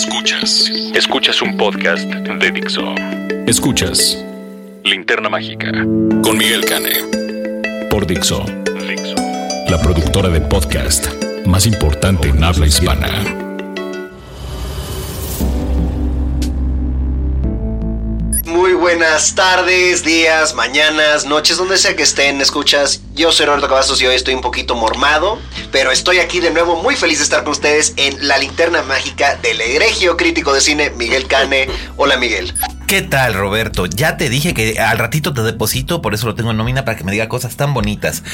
Escuchas. Escuchas un podcast de Dixo. Escuchas Linterna Mágica con Miguel Cane. Por Dixo. Dixo. La productora de podcast más importante en habla hispana. Muy buenas tardes, días, mañanas, noches, donde sea que estén, escuchas. Yo soy Roberto Cavazos y hoy estoy un poquito mormado, pero estoy aquí de nuevo muy feliz de estar con ustedes en la linterna mágica del egregio crítico de cine, Miguel Cane. Hola Miguel. ¿Qué tal, Roberto? Ya te dije que al ratito te deposito, por eso lo tengo en nómina para que me diga cosas tan bonitas.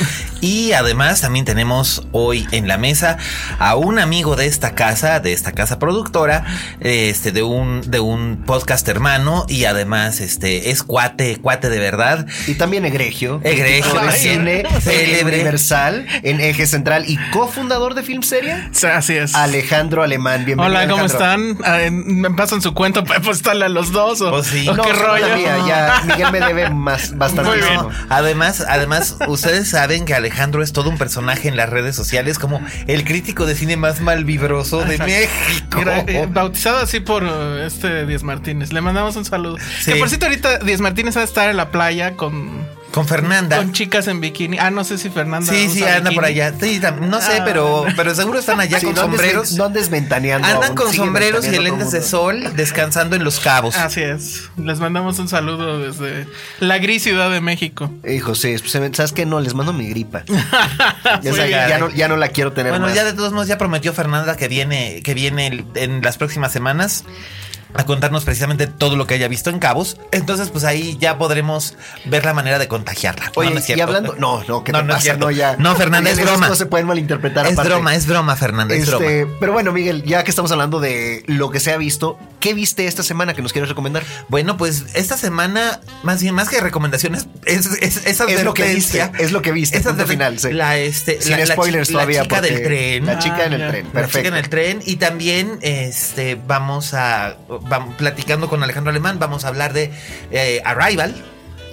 Y además también tenemos hoy en la mesa a un amigo de esta casa, de esta casa productora, este, de un, de un podcast hermano y además, este, es cuate, cuate de verdad. Y también egregio. Egregio de cine, célebre. universal, en Eje Central y cofundador de Filmseria. Sí, Así es. Alejandro Alemán, bienvenido. Hola, ¿cómo Alejandro. están? Ah, en- ¿Me pasan su cuenta para apostarle a los dos? ¿O, Pues sí. No, qué rollo? la mía, ya Miguel me debe más, bastante. Muy bien. No, además, además, ustedes saben que Alejandro es todo un personaje en las redes sociales, como el crítico de cine más malvibroso de México. Gra- eh, bautizado así por eh, este Díaz Martínez. Le mandamos un saludo. Sí. Que por cierto, ahorita Díaz Martínez va a estar en la playa con, Con Fernanda. con chicas en bikini. Ah, no sé si Fernanda. Sí, sí, anda por allá. Sí, no sé, Ah, pero, pero seguro están allá Sí, con no sombreros. no andes ventaneando Andan aún, con sombreros y lentes de sol descansando en los cabos. Así es. Les mandamos un saludo desde la gris ciudad de México. Hijo, sí, especialmente, ¿sabes qué? No, les mando mi gripa. ya, no, ya no la quiero tener Bueno, más. ya de todos modos ya prometió Fernanda que viene, que viene en las próximas semanas a contarnos precisamente todo lo que haya visto en Cabos. Entonces, pues ahí ya podremos ver la manera de contagiarla. Oye, no, no es y cierto. hablando. No, no, ¿qué No, te no es pasa? cierto. No, ya. No, Fernanda, es broma. cosas se pueden malinterpretar Es aparte. broma, es broma, Fernanda, es broma. Este, pero bueno, Miguel, ya que estamos hablando de lo que se ha visto, ¿qué viste esta semana que nos quieres recomendar? Bueno, pues esta semana, más bien, más que recomendaciones, es, es, es Es lo que viste, es lo que viste, Es punto adver- final, sí. La, este, Sin la, la spoilers chi- todavía, La chica del tren. La chica Ah, en el ya. tren, La perfecto. chica en el tren. Y también este, vamos a. Vamos, platicando con Alejandro Alemán, vamos a hablar de eh, Arrival.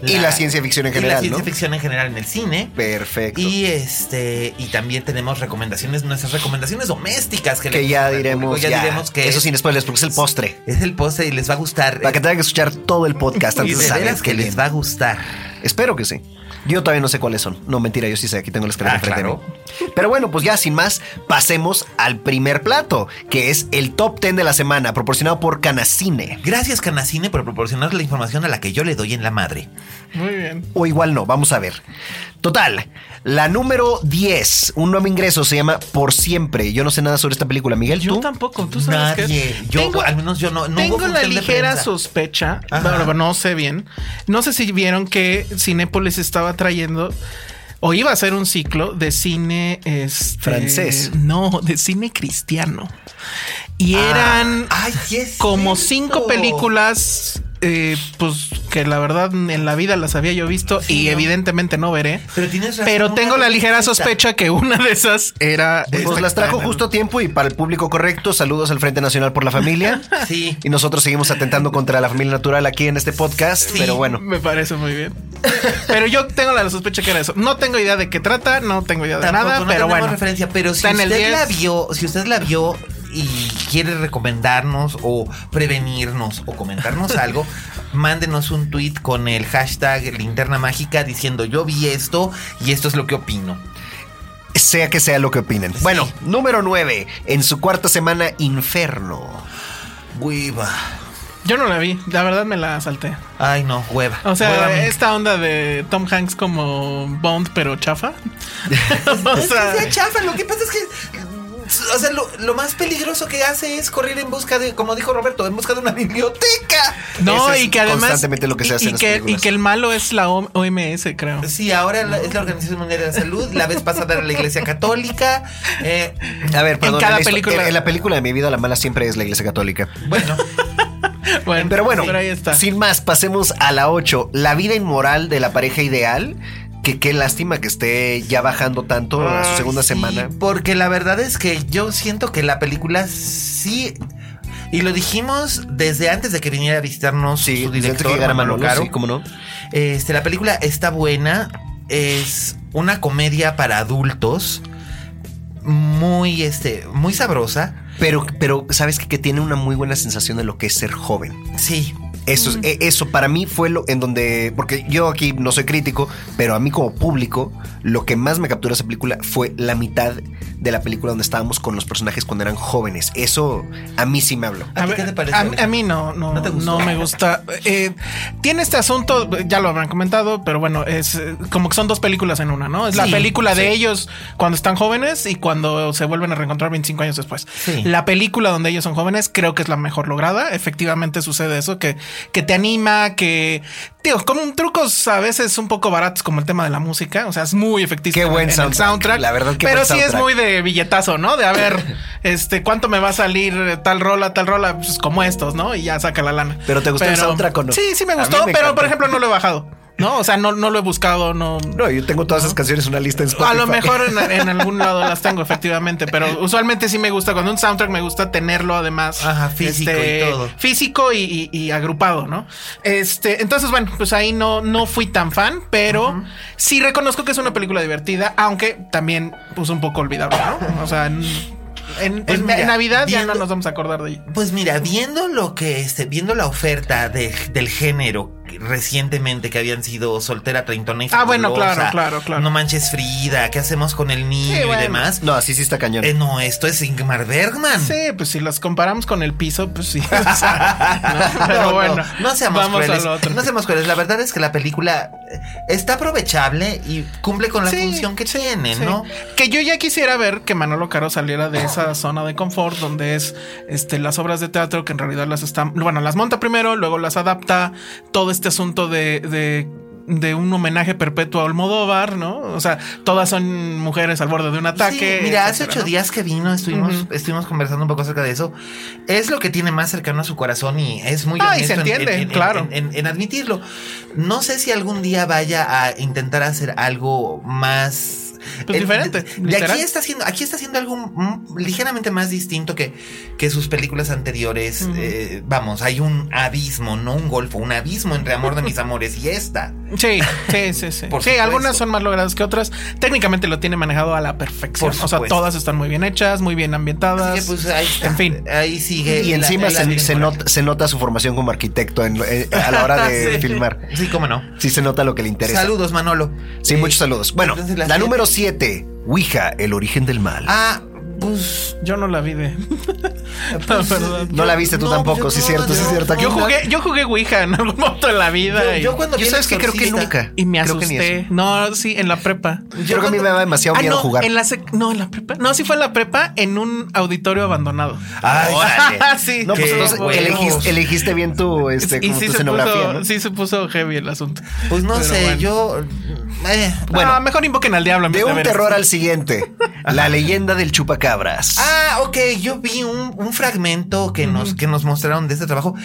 Y la ciencia ficción en y general, la ciencia ¿no? ficción en general en el cine. Perfecto. Y este y también tenemos recomendaciones, nuestras recomendaciones domésticas que, que ya diremos, ya, ya. diremos que eso es, sin spoilers, porque es el postre. es el postre y les va a gustar. Para que tengan que escuchar todo el podcast y antes de de saber que les va a gustar. Espero que sí. Yo todavía no sé cuáles son. No, mentira, yo sí sé. Aquí tengo la escalera Ah, enfrente de mí. Pero bueno, pues ya sin más, pasemos al primer plato, que es el top 10 de la semana, proporcionado por Canacine. Gracias Canacine por proporcionar la información a la que yo le doy en la madre. Muy bien. O igual no, vamos a ver. Total, la número 10, un nuevo ingreso, se llama Por Siempre. Yo no sé nada sobre esta película. Miguel, Yo ¿tú? tampoco. ¿Tú sabes qué Nadie. es? Yo, Tengo- al menos yo no. no hubo Tengo la ligera sospecha, pero no sé bien. No sé si vieron que Cinépolis estaba trayendo o iba a hacer un ciclo de cine este, Francés. No, de cine cristiano. Y eran Ah, ay, es como cierto. cinco películas. Eh, pues que la verdad en la vida las había yo visto y no. evidentemente no veré. Pero tienes razón, Pero tengo la ligera sospecha que una de esas era. Pues las trajo justo a tiempo y para el público correcto. Saludos al Frente Nacional por la Familia. Sí. Y nosotros seguimos atentando contra la familia natural aquí en este podcast. Sí. Pero bueno, Me parece muy bien. Pero yo tengo la sospecha que era eso. No tengo idea de qué trata, no tengo idea de Tampoco, nada, no pero bueno. referencia. Pero si usted 10. la vio, si usted la vio y quiere recomendarnos o prevenirnos o comentarnos algo, mándenos un tweet con el hashtag linterna mágica diciendo yo vi esto y esto es lo que opino. sea que sea lo que opinen. Bueno, número 9. En su cuarta semana, Inferno. Hueva. Yo no la vi, la verdad me la salté. Ay, no, hueva. O sea, Hueva esta onda de Tom Hanks como Bond, pero chafa. o Es que sea, sea chafa, lo que pasa es que o sea, lo, lo más peligroso que hace es correr en busca de, como dijo Roberto, en busca de una biblioteca. No, Eso es y que además. constantemente lo que se hace y, en que, y que el malo es la OMS, creo. Sí, ahora la- es la Organización Mundial de la Salud. La vez pasada era la Iglesia Católica. Eh, A ver, perdón. cada en, la histo- película- en- en la película de mi vida, la mala siempre es la iglesia católica. bueno, Bueno, Pero bueno, ahí está. sin más, pasemos a la 8. La vida inmoral de la pareja ideal. Que qué lástima que esté ya bajando tanto a su segunda sí, semana. Porque la verdad es que yo siento que la película sí. Y lo dijimos desde antes de que viniera a visitarnos Sí, su director, que Manolo Manolo, Caro. sí, cómo no. Este, la película está buena. Es una comedia para adultos. Muy, este, muy sabrosa. Pero, pero sabes qué? que tiene una muy buena sensación de lo que es ser joven. Sí. Eso, es- e- eso para mí fue lo en donde, porque yo aquí no soy crítico, pero a mí como público, lo que más me capturó esa película fue la mitad de la película donde estábamos con los personajes cuando eran jóvenes. Eso a mí sí me habló. ¿A ti qué te pareció, a- mí no, no, ¿No te gustó? no me gusta. Eh, tiene este asunto, ya lo habrán comentado, pero bueno, es eh, como que son dos películas en una, ¿no? Es la Sí, película de sí. ellos cuando están jóvenes y cuando se vuelven a reencontrar 25 años después. Sí. La película donde ellos son jóvenes creo que es la mejor lograda. Efectivamente sucede eso, que, que te anima, que, digo, como trucos a veces un poco baratos como el tema de la música, o sea, es muy efectivo Qué buen en el soundtrack, la verdad, qué Pero buen sí es muy de billetazo, ¿no? De a ver, este, ¿cuánto me va a salir tal rola, tal rola? Pues como estos, ¿no? Y ya saca la lana. ¿Pero te gustó el soundtrack o no? Sí, sí me gustó, me pero por ejemplo no lo he bajado. ¿No? O sea, no, no lo he buscado, no. No, yo tengo todas esas canciones en una lista en Spotify. A lo mejor en, en algún lado las tengo, efectivamente, pero usualmente sí me gusta. Cuando un soundtrack me gusta tenerlo además. este, Ajá, físico y todo. Físico y, y- y agrupado, ¿no? Este, entonces, bueno, pues ahí no, no fui tan fan, pero sí reconozco que es una película divertida, aunque también, pues un poco olvidable, ¿no? O sea, en, Pues en- mira, en Navidad ya no nos vamos a acordar de ella. Pues mira, viendo lo que, este, viendo la oferta de- del género recientemente que habían sido soltera, treintona y Ah, bueno, claro, claro, claro. No manches Frida, ¿qué hacemos con el niño Sí, bueno. y demás? No, así sí está cañón. Eh, no, esto es Ingmar Bergman. Sí, pues si las comparamos con el piso, pues sí. o sea, ¿no? Pero No, no, bueno, no seamos vamos crueles. No seamos crueles. La verdad es que la película eh, está aprovechable y cumple con la Sí, función que sí, tiene, sí. ¿no? Que yo ya quisiera ver que Manolo Caro saliera de esa zona de confort donde es este las obras de teatro que en realidad las están, bueno, las monta primero, luego las adapta, todo este asunto de, de de un homenaje perpetuo a Almodóvar, ¿no? O sea, todas son mujeres al borde de un ataque. Sí, mira, hace ocho ¿no? días que vino, estuvimos, estuvimos conversando un poco acerca de eso. Es lo que tiene más cercano a su corazón y es muy Ah, y se en- entiende, en, en- claro. en admitirlo. No sé si algún día vaya a intentar hacer algo más Pues eh, diferente, De, de literal. aquí está haciendo, aquí está haciendo algo mm, ligeramente más distinto que, que sus películas anteriores. Eh, vamos, hay un abismo, no un golfo, un abismo entre Amor de mis amores y esta. Sí, sí, sí, sí. Por sí, supuesto. algunas son más logradas que otras. Técnicamente lo tiene manejado a la perfección. Por O sea, todas están muy bien hechas, muy bien ambientadas. Así que pues ahí está. En fin. Ahí sigue. Y la- encima la se, se nota, se nota su formación como arquitecto en- eh, a la hora de Sí. filmar. Sí, cómo no. Sí se nota lo que le interesa. Saludos, Manolo. Sí, Eh, muchos saludos. Bueno, entonces la, siete. número 7, Ouija, el origen del mal. Ah, pues. Yo no la vi de. la verdad. no la viste tú no, tampoco, yo sí, no, cierto, sí, yo- cierto. Yo jugué, yo jugué Ouija en algún momento de la vida. Yo, y, yo cuando Yo vi sabes que creo que nunca. y me Creo que ni asusté. No, sí, en la prepa. Creo que a mí me da demasiado Ah, miedo no, jugar. En la sec- no, en la prepa. No, sí fue en la prepa en un auditorio abandonado. Ay, órale. sí. No, pues entonces elegiste, elegiste bien tu, este, y como sí tu se, escenografía, puso, ¿no? sí se puso heavy el asunto. Pues no Pero sé, bueno. yo. eh, Bueno, Bueno. mejor invoquen al diablo. De un terror al siguiente. La leyenda del Ah, ok, yo vi un, un fragmento que nos, que nos mostraron de este trabajo.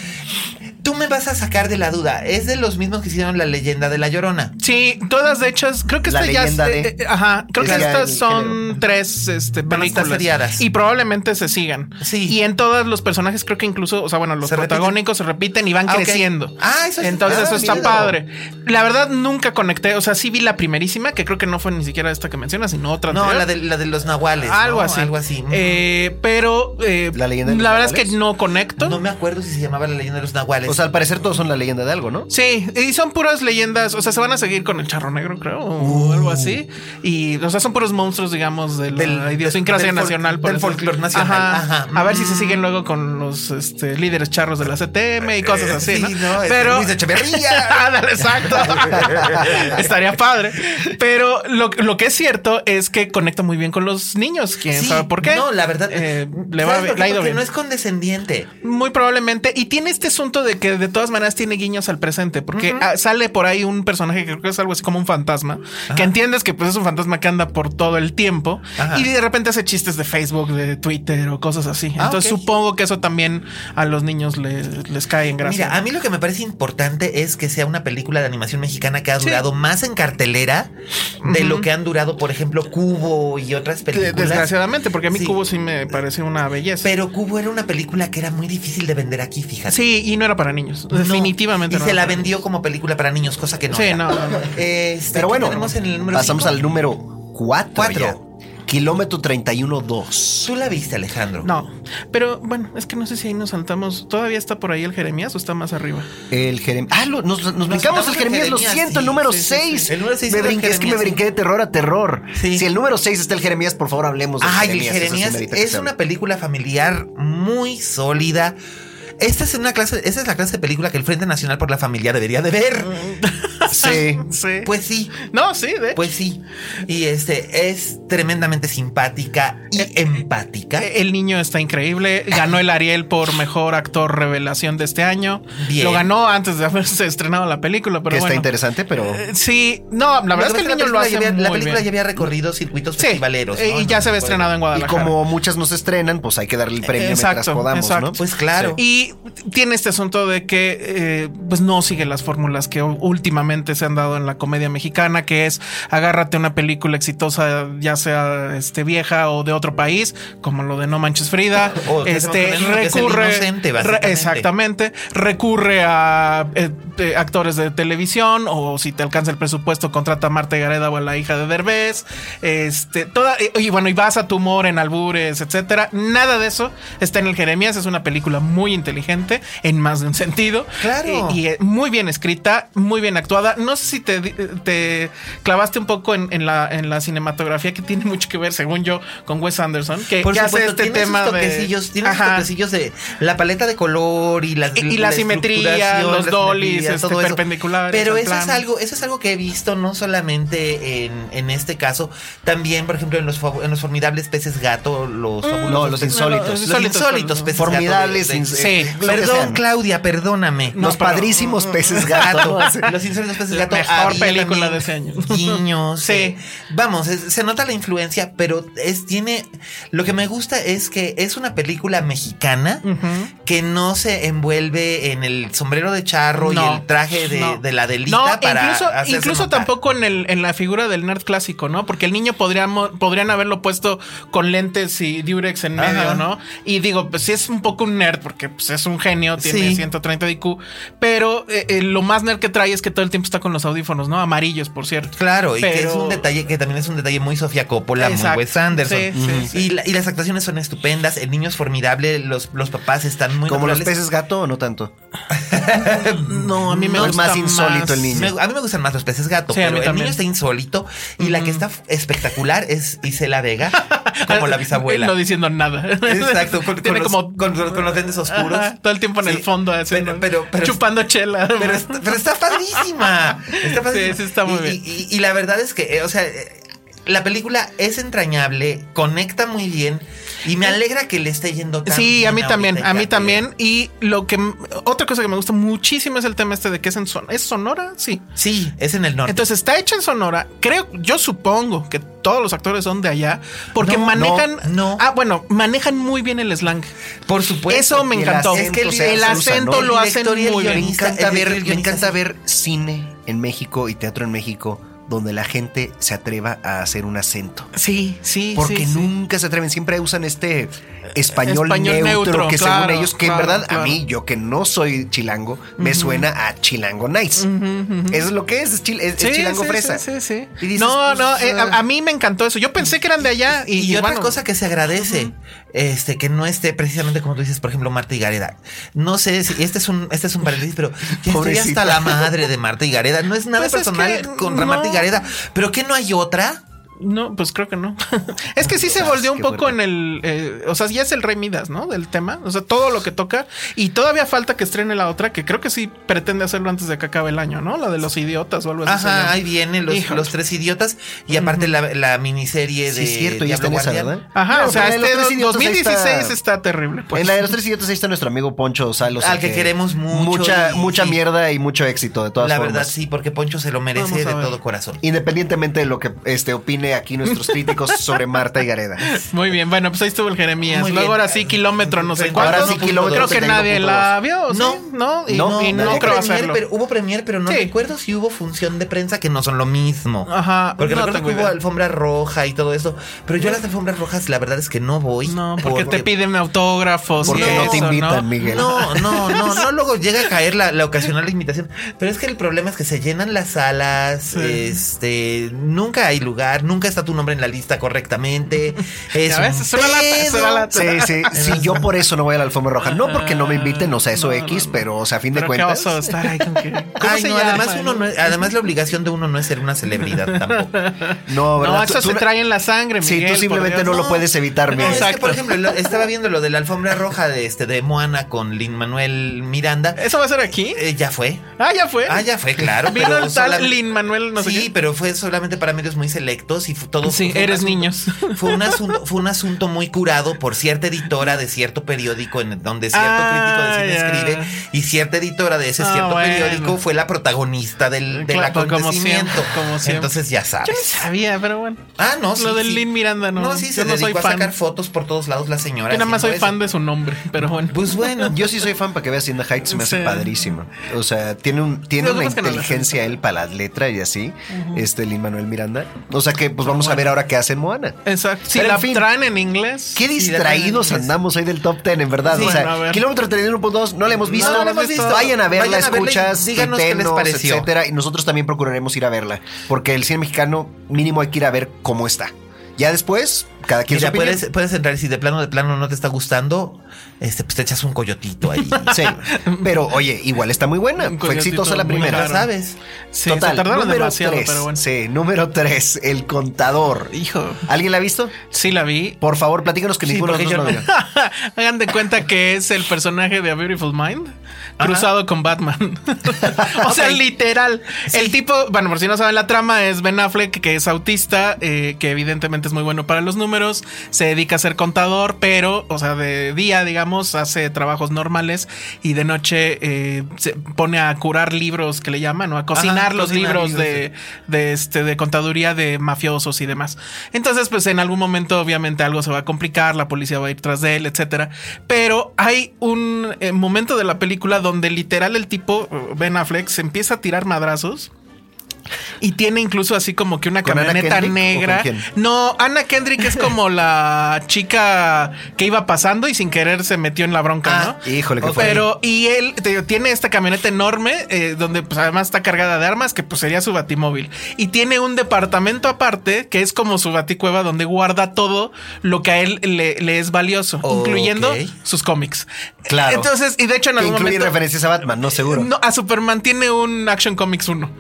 Tú me vas a sacar de la duda. Es de los mismos que hicieron la leyenda de la llorona. Sí, todas de hechas, creo que La esta ya eh, de- eh, ajá, creo que Es estas son género. tres este películas seriadas. y probablemente se sigan. Sí. Y en todos los personajes creo que incluso, o sea, bueno, los Se repiten. protagónicos se repiten y van Ah, creciendo. Ah, eso es- Entonces ah, eso está padre. La verdad nunca conecté, o sea, sí vi la primerísima, que creo que no fue ni siquiera esta que mencionas, sino otra No, anterior. la de, la de los nahuales. algo ¿no? así. Algo así. Eh, pero eh, La leyenda de los la verdad es que no conecto. No me acuerdo si se llamaba la leyenda de los nahuales. o sea, al parecer todos son la leyenda de algo, ¿no? Sí, y son puras leyendas, o sea, se van a seguir con el charro negro, creo, o algo así. Y, o sea, son puros monstruos, digamos, de la Del- idiosincrasia del nacional. por del folclore nacional. Ajá. Ajá. A ver si se siguen luego con los este, líderes charros de la CTM y cosas así, Sí, ¿no? no, este, Pero... Luis Echeverría. Ándale, exacto. Estaría padre. Pero lo, lo que es cierto es que conecta muy bien con los niños. ¿Quién Sí, sabe por qué? No, la verdad. Eh, le, va, le ha ido bien. no es condescendiente. Muy probablemente. Y tiene este asunto de que de todas maneras tiene guiños al presente. Porque ah, sale por ahí un personaje que creo que es algo así como un fantasma. Que entiendes que pues es un fantasma que anda por todo el tiempo. Ajá. Y de repente hace chistes de Facebook, de Twitter o cosas así. Ah, Entonces supongo que eso también a los niños les, les cae en gracia. Mira, a mí lo que me parece importante es que sea una película de animación mexicana que ha durado más en cartelera de lo que han durado, por ejemplo, Cubo y otras películas. Desgraciadamente, porque a mí Sí. Cubo sí me parece una belleza. Pero Cubo era una película que era muy difícil de vender aquí, fíjate. Sí, y no era para niños. No. Definitivamente. Y no se la para vendió como película para niños, cosa que no. Sí, era. no, no, no. Este, Pero ¿qué bueno, en el número pasamos cinco? al número 4. Cuatro. Kilómetro 31-2. Tú la viste, Alejandro. No, pero bueno, es que no sé si ahí nos saltamos. ¿Todavía está por ahí el Jeremías o está más arriba? El Jeremías. Ah, lo- nos, nos brincamos el el Jeremías, lo Jeremías, siento, el sí, número sí, sí, 6. sí. El número seis me es el brinqué, es que me Jeremías, brinqué de terror a terror. Sí. Si el número 6 está el Jeremías, por favor hablemos del Ay, el Jeremías. sí Jeremías es una película familiar muy sólida. Esta es una clase, esta es la clase de película que el Frente Nacional por la Familia debería de ver. Sí. Sí. Pues sí, no, sí, de pues sí. Y este es tremendamente simpática y empática. Eh, El niño está increíble. Ganó el Ariel por mejor actor revelación de este año. Bien. Lo ganó antes de haberse estrenado la película, pero que está interesante, pero. Eh, Sí, no, la verdad es que el niño lo hace había- muy La película bien. ya había recorrido circuitos Sí, festivaleros. eh, ¿no? y ya se había estrenado en Y Guadalajara. como muchas no se estrenan, pues hay que darle el premio mientras Exacto, podamos, exacto. ¿no? Pues claro. Y tiene este asunto de que eh, pues no sigue las fórmulas que últimamente se han dado en la comedia mexicana, que es agárrate una película exitosa, ya sea este vieja o de otro país, como lo de No Manches Frida. Este que es recurre inocente, re- exactamente, recurre a eh, eh, actores de televisión o si te alcanza el presupuesto contrata a Marta Gareda o a la hija de Derbez. Este, toda y, bueno, y vas a tu humor en albures, etcétera. Nada de eso está en el Jeremías, es una película muy inteligente en más de un sentido. Claro. Y, y, eh, muy bien escrita, muy bien actuada. No sé si te, te clavaste un poco en, en la, en la cinematografía que tiene mucho que ver, según yo, con Wes Anderson, que, Por que hace supuesto, este tiene tema sus de. toquecillos, tiene sus toquecillos de la paleta de color y la, Y- y la simetría, los la dollies, simetría, este, todo eso. perpendiculares Pero eso es algo, eso es algo que he visto no solamente en, en este caso, también, por ejemplo, en los, en los formidables peces gato, los fabulosos no, los insólitos. los Insólitos, peces Formidables, gato ins- Sí, eh, Perdón. Claudia, perdóname. Los pero- padrísimos peces gato. Los insólitos La gato. mejor película de ese año. Guiños. Sí. eh, Vamos, es- se nota la influencia, pero es tiene. Lo que me gusta es que es una película mexicana que no se envuelve en el sombrero de charro y el traje de, no. de la delita No, para. incluso, incluso notar. tampoco en, el, en la figura del nerd clásico, ¿no? Porque el niño podríamos, podrían haberlo puesto con lentes y Durex en medio, Ajá. ¿no? Y digo, pues sí es un poco un nerd, porque pues, es un genio, tiene Sí. 130 de IQ, pero eh, eh, lo más nerd que trae es que todo el tiempo está con los audífonos, ¿no? Amarillos, por cierto. Claro, y que es un detalle que también es un detalle muy Sofía Coppola, Exacto. muy Wes Anderson. Sí, sí, sí. Y, la- y las actuaciones son estupendas, el niño es formidable, los, los papás están muy Como los peces gato o no tanto. No, a mí me No, es gusta más insólito el niño. Me- a mí me gustan más los peces gato, Sí, pero el también. niño está insólito y la que está espectacular es Isela Vega, como la bisabuela. No diciendo nada. Exacto, con, con Tiene los, como con- con los lentes oscuros. Ajá, todo el tiempo en Sí, el fondo, haciendo- pero, pero, pero- chupando chela. pero está, pero está padrísima. Está padrísima. Sí, sí, está muy Y- bien. Y, y- y la verdad es que, eh, o sea, eh, la película es entrañable, conecta muy bien y me alegra que le esté yendo tan Sí, a mí también, a mí también. Y lo que otra cosa que me gusta muchísimo es el tema este de que es en Sonora. ¿Es Sonora? Sí. Sí, es en el norte. Entonces está hecha en Sonora. Creo, yo supongo que todos los actores son de allá porque No, manejan. no, no. Ah, bueno, manejan muy bien el slang. Por supuesto. Eso me el encantó. acento Es que el- se el usa, acento ¿no? lo El hacen muy Me bien. guionista. encanta ver, me encanta ver cine en México y teatro en México donde la gente se atreva a hacer un acento. Sí, sí. Porque sí, sí. nunca se atreven, siempre usan este español, Español neutro, neutro, que claro, según ellos, que claro, en verdad claro. a mí, yo que no soy chilango, me suena a chilango nice. Eso es lo que es, es, chil- es- es Sí, chilango sí, fresa. Sí, sí, sí. Y dices, no, pues, no, eh, a, a mí me encantó eso. Yo pensé que eran de allá y, Y, otra bueno, cosa que se agradece, este, que no esté precisamente como tú dices, por ejemplo, Marta y Gareda. No sé si este es un, este es un paréntesis, pero ya estoy hasta la madre de Marta y Gareda. No es nada Pues es personal que contra no. Marta y Gareda, pero que no hay otra. No, pues creo que no. es que sí se volvió un poco en el. eh, o sea, ya es el Rey Midas, ¿no? Del tema. O sea, todo lo que toca. Y todavía falta que estrene la otra, que creo que sí pretende hacerlo antes de que acabe el año, ¿no? La de los idiotas o algo así. Ajá, ahí vienen los, los tres idiotas y aparte la, la miniserie Sí, de es cierto, ya está. Ajá, No, o sea, este tres idiotas ahí 2016 está, está- terrible. Pues. En la de los tres idiotas ahí está nuestro amigo Poncho Salos. Al que queremos mucho Mucha, y- mucha sí. mierda y mucho éxito, de todas La formas. verdad, sí, porque Poncho se lo merece de todo corazón. Independientemente de lo que este, opine aquí nuestros críticos sobre Marta y Gareda. Muy bien, bueno, pues ahí estuvo el Jeremías. Muy Luego bien. ahora sí, kilómetro, no sé Ahora cuánto. sí, kilómetro Creo que 31.2. nadie la vio, ¿sí? No. no, y No, y no, nadie. creo Hubo premier, hacerlo. pero, hubo premier, pero no Sí. recuerdo si hubo función de prensa que no son lo mismo. Ajá, Porque no recuerdo que hubo idea. alfombra roja y todo eso. Pero yo a las alfombras rojas, la verdad es que no voy. No, porque te piden autógrafos. Porque y no te invitan, Miguel. No, no, no, no, luego llega a caer la, la ocasional invitación. Pero es que el problema es que se llenan las salas, este, nunca hay lugar, nunca está tu nombre en la lista correctamente. Es Ya ves, un lata. Sí, sí, sí, yo por eso no voy a la alfombra roja. No porque no me inviten, o sea, eso X, pero, o sea, a fin de qué cuentas. oso estar ahí con que. ¿Cómo Ay, se no, llama? además uno no es- además la obligación de uno no es ser una celebridad tampoco. No, ¿verdad? No, Tú- eso tú se trae en la sangre, Sí, Miguel. tú por simplemente no lo puedes evitar, No, Miguel. es que, por ejemplo, lo- estaba viendo lo de la alfombra roja de este de Moana con Lin Manuel Miranda. ¿Eso va a ser aquí? Eh, ya fue. Ah, ya fue. Ah, ya fue, claro. Vino el tal Lin Manuel, no sé sí, qué. pero fue solamente para medios muy selectos y todo. Sí, eres asunto- niños. Fue un asunto, fue un asunto muy curado por cierta editora de cierto periódico en donde cierto Ah, crítico de cine escribe y cierta editora de ese Ah, cierto bueno. periódico fue la protagonista del, del Claro, como acontecimiento. siempre, como siempre. Entonces ya Yo sabes. sabía, pero bueno. Ah, no, sí. Lo del sí. Lin Miranda, no. No, sí, se Yo no dedicó soy a fan. sacar fotos por todos lados la señora. Yo nada más soy fan de su nombre, pero bueno. Pues bueno. Yo sí soy fan para que veas Hacienda Heights, me hace padrísimo. O sea, tiene un tiene una inteligencia él para las letras y así, este Lin Manuel Miranda. O sea que pues vamos a ver ahora qué hace Moana. Exacto. Si Pero, en la fin. traen en inglés. Qué distraídos andamos hoy del top 10, en verdad. Sí, o sea, bueno, a kilómetro 31.2 no la hemos visto. No la hemos visto. Vayan a verla, Vayan a verla escuchas, díganos qué les pareció. etcétera. Y nosotros también procuraremos ir a verla. Porque el cine mexicano, mínimo hay que ir a ver cómo está. Ya después, cada quien Mira, su puedes, puedes entrar y si de plano de plano no te está gustando, este, pues te echas un coyotito ahí. Sí, pero oye, igual está muy buena. Fue exitosa la primera. Sabes. Sí, Total, se tardaron número demasiado, 3. pero bueno. Sí, número 3, El Contador. Hijo. ¿Alguien la ha visto? Sí la vi. Por favor, platícanos que Sí, ninguno de nosotros yo lo no- vio. Hagan de cuenta que es el personaje de A Beautiful Mind cruzado con Batman. o sea, literal. El tipo, bueno, por si no saben la trama, es Ben Affleck, que es autista, eh, que evidentemente es muy bueno para los números, se dedica a ser contador, pero, o sea, de día, digamos, hace trabajos normales y de noche eh, se pone a curar libros que le llaman, o a cocinar Ajá, los cocinar libros libros, de, de, este, de contaduría de mafiosos y demás. Entonces, pues en algún momento, obviamente, algo se va a complicar, la policía va a ir tras de él, etcétera. Pero hay un eh, momento de la película donde literal el tipo, eh, Ben Affleck, se empieza a tirar madrazos. Y tiene incluso así como que una ¿Con Anna camioneta negra. No, Anna Kendrick es como la chica que iba pasando y sin querer se metió en la bronca, Ah, ¿no? Híjole, que fue. Pero, y él te digo, tiene esta camioneta enorme, eh, donde pues además está cargada de armas, que pues sería su batimóvil. Y tiene un departamento aparte, que es como su baticueva, donde guarda todo lo que a él le, le es valioso, incluyendo sus cómics. Claro. Entonces, y de hecho en algún incluye momento... referencias a Batman, no seguro. No, a Superman tiene un Action Comics 1.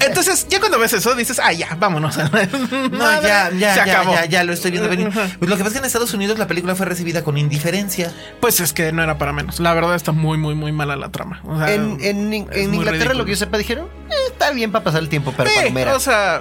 Entonces, ya cuando ves eso, dices, ah, ya, vámonos. No, ya, ya, se ya, acabó. ya, ya lo estoy viendo venir. Pues lo que pasa es que en Estados Unidos la película fue recibida con indiferencia. Pues es que no era para menos. La verdad está muy, muy, muy mala la trama. O sea, En, en- en Inglaterra, ridículo. lo que yo sepa, dijeron, "Eh, está bien para pasar el tiempo, pero Sí, o sea,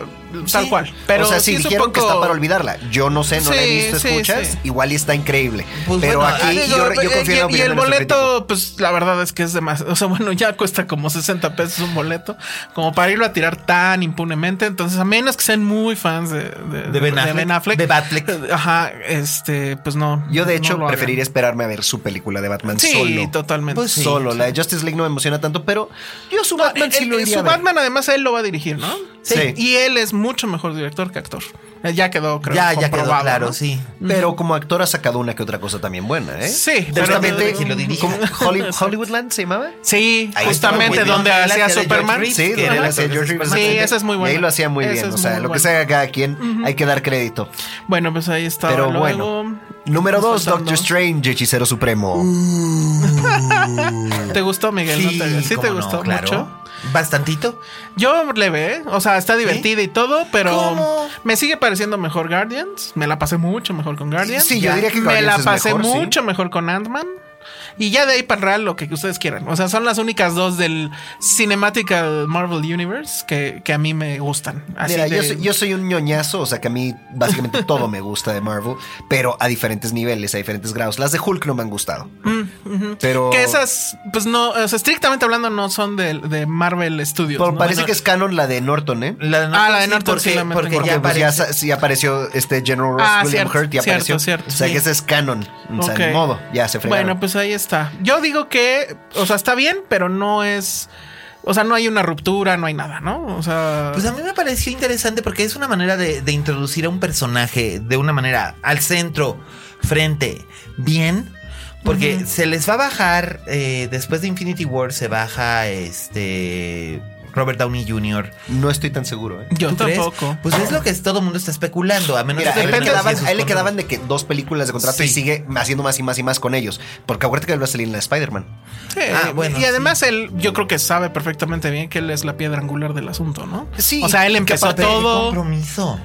tal Sí. cual. Pero o sea, sí, un dijeron que poco- está para olvidarla. Yo no sé, no la he Sí, visto, sí, escuchas. sí. Igual y está increíble. Pues pero bueno, aquí digo, yo, yo eh, confío en la y, y el de boleto, pues la verdad es que es demasiado. O sea, bueno, ya cuesta como 60 pesos un boleto, como para irlo a tirar tan impunemente. Entonces, a menos que sean muy fans de, de, De Ben Affleck. De Batfleck. Ajá, este, pues no. Yo, de no hecho, hagan. preferiría esperarme a ver su película de Batman Sí, solo. totalmente. Pues sí. Solo. La de Justice League no me emociona tanto, pero yo su Batman sí El- lo el- iría su a ver. Batman además él lo va a dirigir, ¿no? Sí. Y él es mucho mejor director que actor. Eh, Ya quedó, creo, ya, ya quedó claro, ¿no? sí. Pero como actor ha sacado una que otra cosa también buena, ¿eh? Sí, pero- justamente. que lo dirige. Hollywoodland se llamaba. Sí, Ahí justamente donde hacía Superman. Reeves, Sí, donde hacía George Reeves. Sí, esa es muy Y buena. ahí lo hacía muy Esa bien. es O sea, lo que buena. sea cada quien, hay que dar crédito. Bueno, pues ahí está. Pero Luego, bueno. Número vamos dos, faltando. Doctor Strange, hechicero supremo. ¿Te gustó, Miguel? ¿No te- ¿Sí, te no, gustó claro. mucho? Bastantito. Yo le ve, o sea, está divertida y todo, pero ¿Cómo? me sigue pareciendo mejor Guardians. Me la pasé mucho mejor con Guardians. Sí, yo diría que Me Guardians la es pasé sí. mucho mejor con Ant-Man. Y ya de ahí para real lo que ustedes quieran. O sea, son las únicas dos del Cinematical Marvel Universe que, que a mí me gustan. Así Mira, yo, de- soy, yo soy un ñoñazo, o sea que a mí básicamente todo me gusta de Marvel, pero a diferentes niveles, a diferentes grados. Las de Hulk no me han gustado. Pero. Que esas, pues no, o sea, estrictamente hablando, no son de, de Marvel Studios. pero ¿no? parece que es canon la de Norton, ¿eh? La de Ah, la de Norton porque, sí porque ya Porque pues ya, sí apareció este General Ross Ah, William cierto, Hurt, ya cierto, apareció. cierto, o sea sí. que ese es canon. O sea, ni modo, ya se fregaron. Bueno, pues ahí está. Yo digo que, o sea, está bien, pero no es. O sea, no hay una ruptura, no hay nada, ¿no? O sea. Pues a mí me pareció interesante porque es una manera de, de introducir a un personaje de una manera al centro, frente, bien. Porque se les va a bajar, eh, después de Infinity War se baja este Robert Downey Jr. no estoy tan seguro, ¿eh? yo tampoco. Pues es lo que todo el mundo está especulando, a menos Mira, a que él, le quedaban, a él le quedaban de que dos películas de contrato y sigue haciendo más y más y más con ellos. Porque acuérdate que él va a salir en la Spider-Man. Sí, Ah, bueno, y además él, yo creo que sabe perfectamente bien que él es la piedra angular del asunto, ¿no? Sí, O sea, él que empezó todo. compromiso.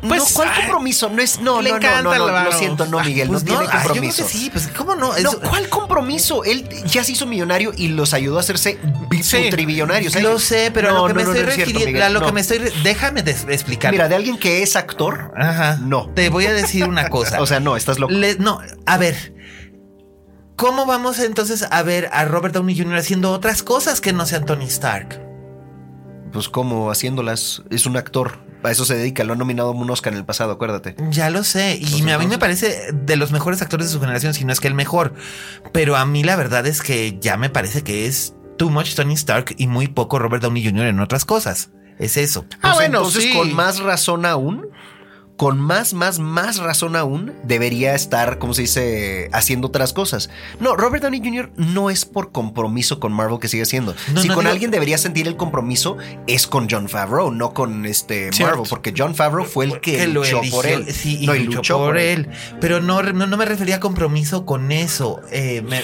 Pues, no, ¿cuál ay, compromiso? No es, no, le no, no, encanta no, no, lo siento, no, Miguel, Pues no, tiene ah, yo compromiso. sí, pues cómo no. No, ¿cuál compromiso? Él ya se hizo millonario y los ayudó a hacerse Sí. tribillonarios. Lo sé, pero a No, lo que no, me no, estoy no refiriendo, a lo no. que me estoy, déjame explicar. Mira, de alguien que es actor, Ajá. no. Te voy a decir una cosa. O sea, no, estás loco. Le- no, a ver. ¿Cómo vamos entonces a ver a Robert Downey Jr. haciendo otras cosas que no sean Tony Stark? Pues como haciéndolas, es un actor. A eso se dedica, lo han nominado a un Oscar en el pasado, acuérdate. Ya lo sé. Y me- a mí me parece de los mejores actores de su generación, si no es que el mejor. Pero a mí la verdad es que ya me parece que es too much Tony Stark y muy poco Robert Downey Jr. en otras cosas. Es eso. Ah, Pues bueno, entonces sí. con más razón aún, con más, más, más razón aún, debería estar, como se dice, haciendo otras cosas. No, Robert Downey Jr. no es por compromiso con Marvel que sigue haciendo. No, si no con digo- alguien debería sentir el compromiso, es con John Favreau, no con este Cierto. Marvel, porque John Favreau fue el que, lo luchó eligió, por él. Sí, y no, luchó, por él. Pero no, no, me refería a compromiso con eso. Eh, me-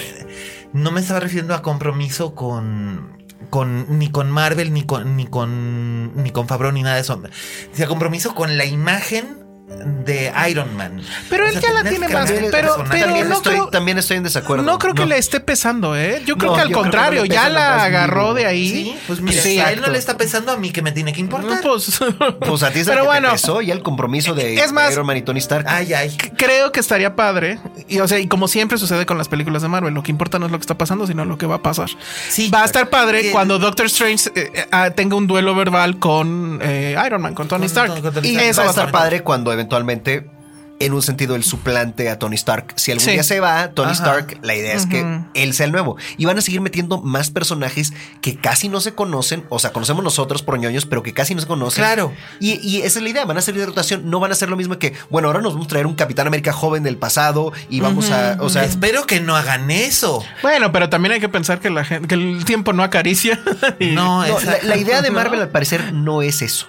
no me estaba refiriendo a compromiso con. Con, ni con Marvel, ni con, ni con, ni con Favreau, ni nada de eso. Decía compromiso con la imagen de Iron Man. Pero O él sea, ya la tiene más, pero- pero También, no estoy, creo- también estoy en desacuerdo. No creo que le esté pesando, ¿eh? Yo creo No, que al que contrario, ya la agarró de ahí. Sí, pues mira, Sí, si a él no le está pesando, a mí que me tiene que importar. Pues, Pues a ti es el pero que bueno, te pesó y el compromiso de Es más- Iron Man y Tony Stark. Ay, ay. creo que estaría padre. Y, o sea, y como siempre sucede con las películas de Marvel, lo que importa no es lo que está pasando, sino lo que va a pasar. Sí. va a estar padre Que- cuando Doctor Strange eh, eh, ah, tenga un duelo verbal con eh, Iron Man, con Tony Con- Stark. con Tony Y Stark. eso va a estar padre cuando eventualmente, en un sentido, el suplante a Tony Stark. Si algún Sí. día se va, Tony Ajá. Stark, la idea es que él sea el nuevo. Y van a seguir metiendo más personajes que casi no se conocen, o sea, conocemos nosotros por ñoños, pero que casi no se conocen. Claro. Y, y esa es la idea, van a ser de rotación, no van a ser lo mismo que, bueno, ahora nos vamos a traer un Capitán América joven del pasado y vamos a, o sea, Espero que no hagan eso. Bueno, pero también hay que pensar que la gente, que el tiempo no acaricia. Y- No, no, la, exacto. la idea de Marvel al parecer no es eso.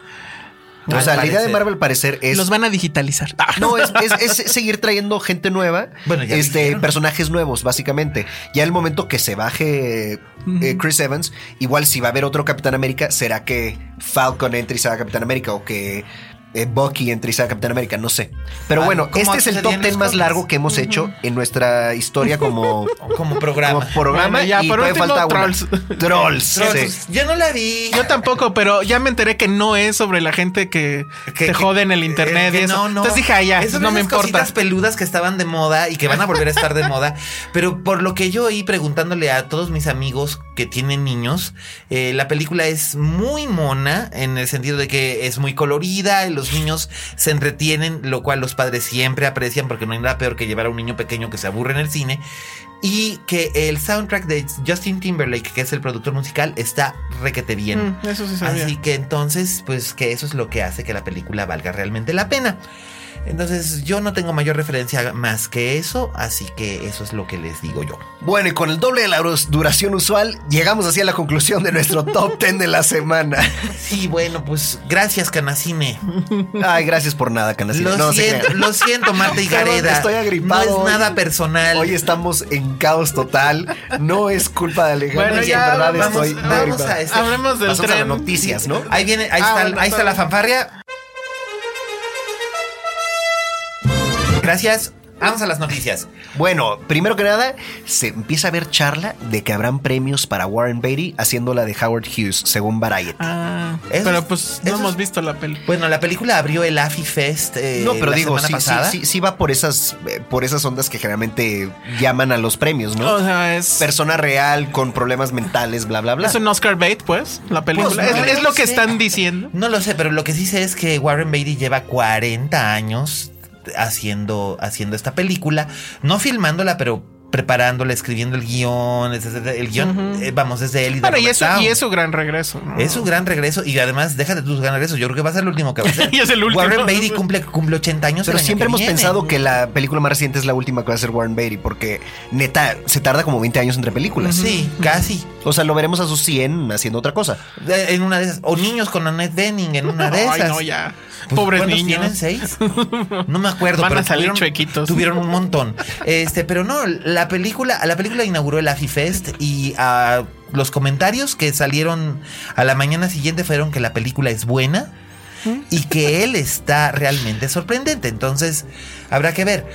O sea, la idea de. Marvel al parecer es... Los van a digitalizar. Ah. No, es, es- es seguir trayendo gente nueva, Bueno, ya este, personajes nuevos, básicamente. Ya el momento que se baje eh, Chris Evans, igual si va a haber otro Capitán América, será que Falcon entre y sea Capitán América o que eh, Bucky entre sea Capitán América, no sé. Pero Ah, bueno, este es el top en 10 los más largo que hemos hecho en nuestra historia como, Como programa. como programa. Bueno, ya, y por todavía último, falta una. Trolls. Trolls. Trolls. sí. Yo no la vi. Yo tampoco, pero ya me enteré que no es sobre la gente que, Que- te jode en el internet eh, y eso. No, no. Entonces dije, ah, ya, Es sobre no me importa. cositas peludas que estaban de moda y que van a volver a estar de moda. Pero por lo que yo oí preguntándole a todos mis amigos que tienen niños, eh, la película es muy mona en el sentido de que es muy colorida, el- los niños se entretienen, lo cual los padres siempre aprecian porque no hay nada peor que llevar a un niño pequeño que se aburre en el cine. Y que el soundtrack de Justin Timberlake, que es el productor musical, está requete bien. Mm, eso sí sabía. Así que entonces, pues que eso es lo que hace que la película valga realmente la pena. Entonces yo no tengo mayor referencia más que eso, así que eso es lo que les digo yo. Bueno, y con el doble de la duración usual, llegamos así a la conclusión de nuestro top 10 de la semana. Sí, bueno, pues gracias, Canacine. Ay, gracias por nada, Canacine. Lo, No, siento, lo siento, Marta y Gareda. Estoy agripado. No es hoy. nada personal. Hoy estamos en caos total. No es culpa de Alejandro. Bueno, y ya, en verdad vamos- estoy. vamos a este- Hablemos del Pasamos a las tren. noticias, ¿no? Ahí viene, ahí, Ah, está, bueno, ahí está la fanfarria. Gracias. Vamos a las noticias. Bueno, primero que nada, se empieza a ver charla de que habrán premios para Warren Beatty haciendo la de Howard Hughes, según Variety. Ah, Eso pero es- pues no hemos es- visto la peli. Bueno, la película abrió el AFI Fest eh, no, pero la digo, sí, sí, pasada. sí, sí va por esas, eh, por esas ondas que generalmente llaman a los premios, ¿no? O sea, es. Persona real con problemas mentales, bla, bla, bla. Es un Oscar bait, pues, la película. Pues no es, es lo lo que están diciendo. No lo sé, pero lo que sí sé es que Warren Beatty lleva 40 años haciendo, haciendo esta película, no filmándola, pero preparándola, escribiendo el guion, el guion, eh, vamos, desde él y Bueno, y eso, y es su gran regreso. ¿no? Es su gran regreso y además déjate tus gran regresos. Yo creo que va a ser el último que va a hacer. Y es el último. Warren Beatty cumple, cumple 80 años. Pero el año siempre que hemos viene. pensado que la película más reciente es la última que va a ser Warren Beatty, porque neta, se tarda como 20 años entre películas. Sí, casi. O sea, lo veremos a sus 100 haciendo otra cosa. En una de esas. O niños con Annette Bening en una de esas. Ay, no, ya. Pues, Pobres ¿cuántos niños. tienen seis? No me acuerdo, Van a pero salir tuvieron, chuequitos. tuvieron un montón. Este, pero no, la película, la película inauguró el AFI Fest y ah, los comentarios que salieron a la mañana siguiente fueron que la película es buena y que él está realmente sorprendente. Entonces, habrá que ver.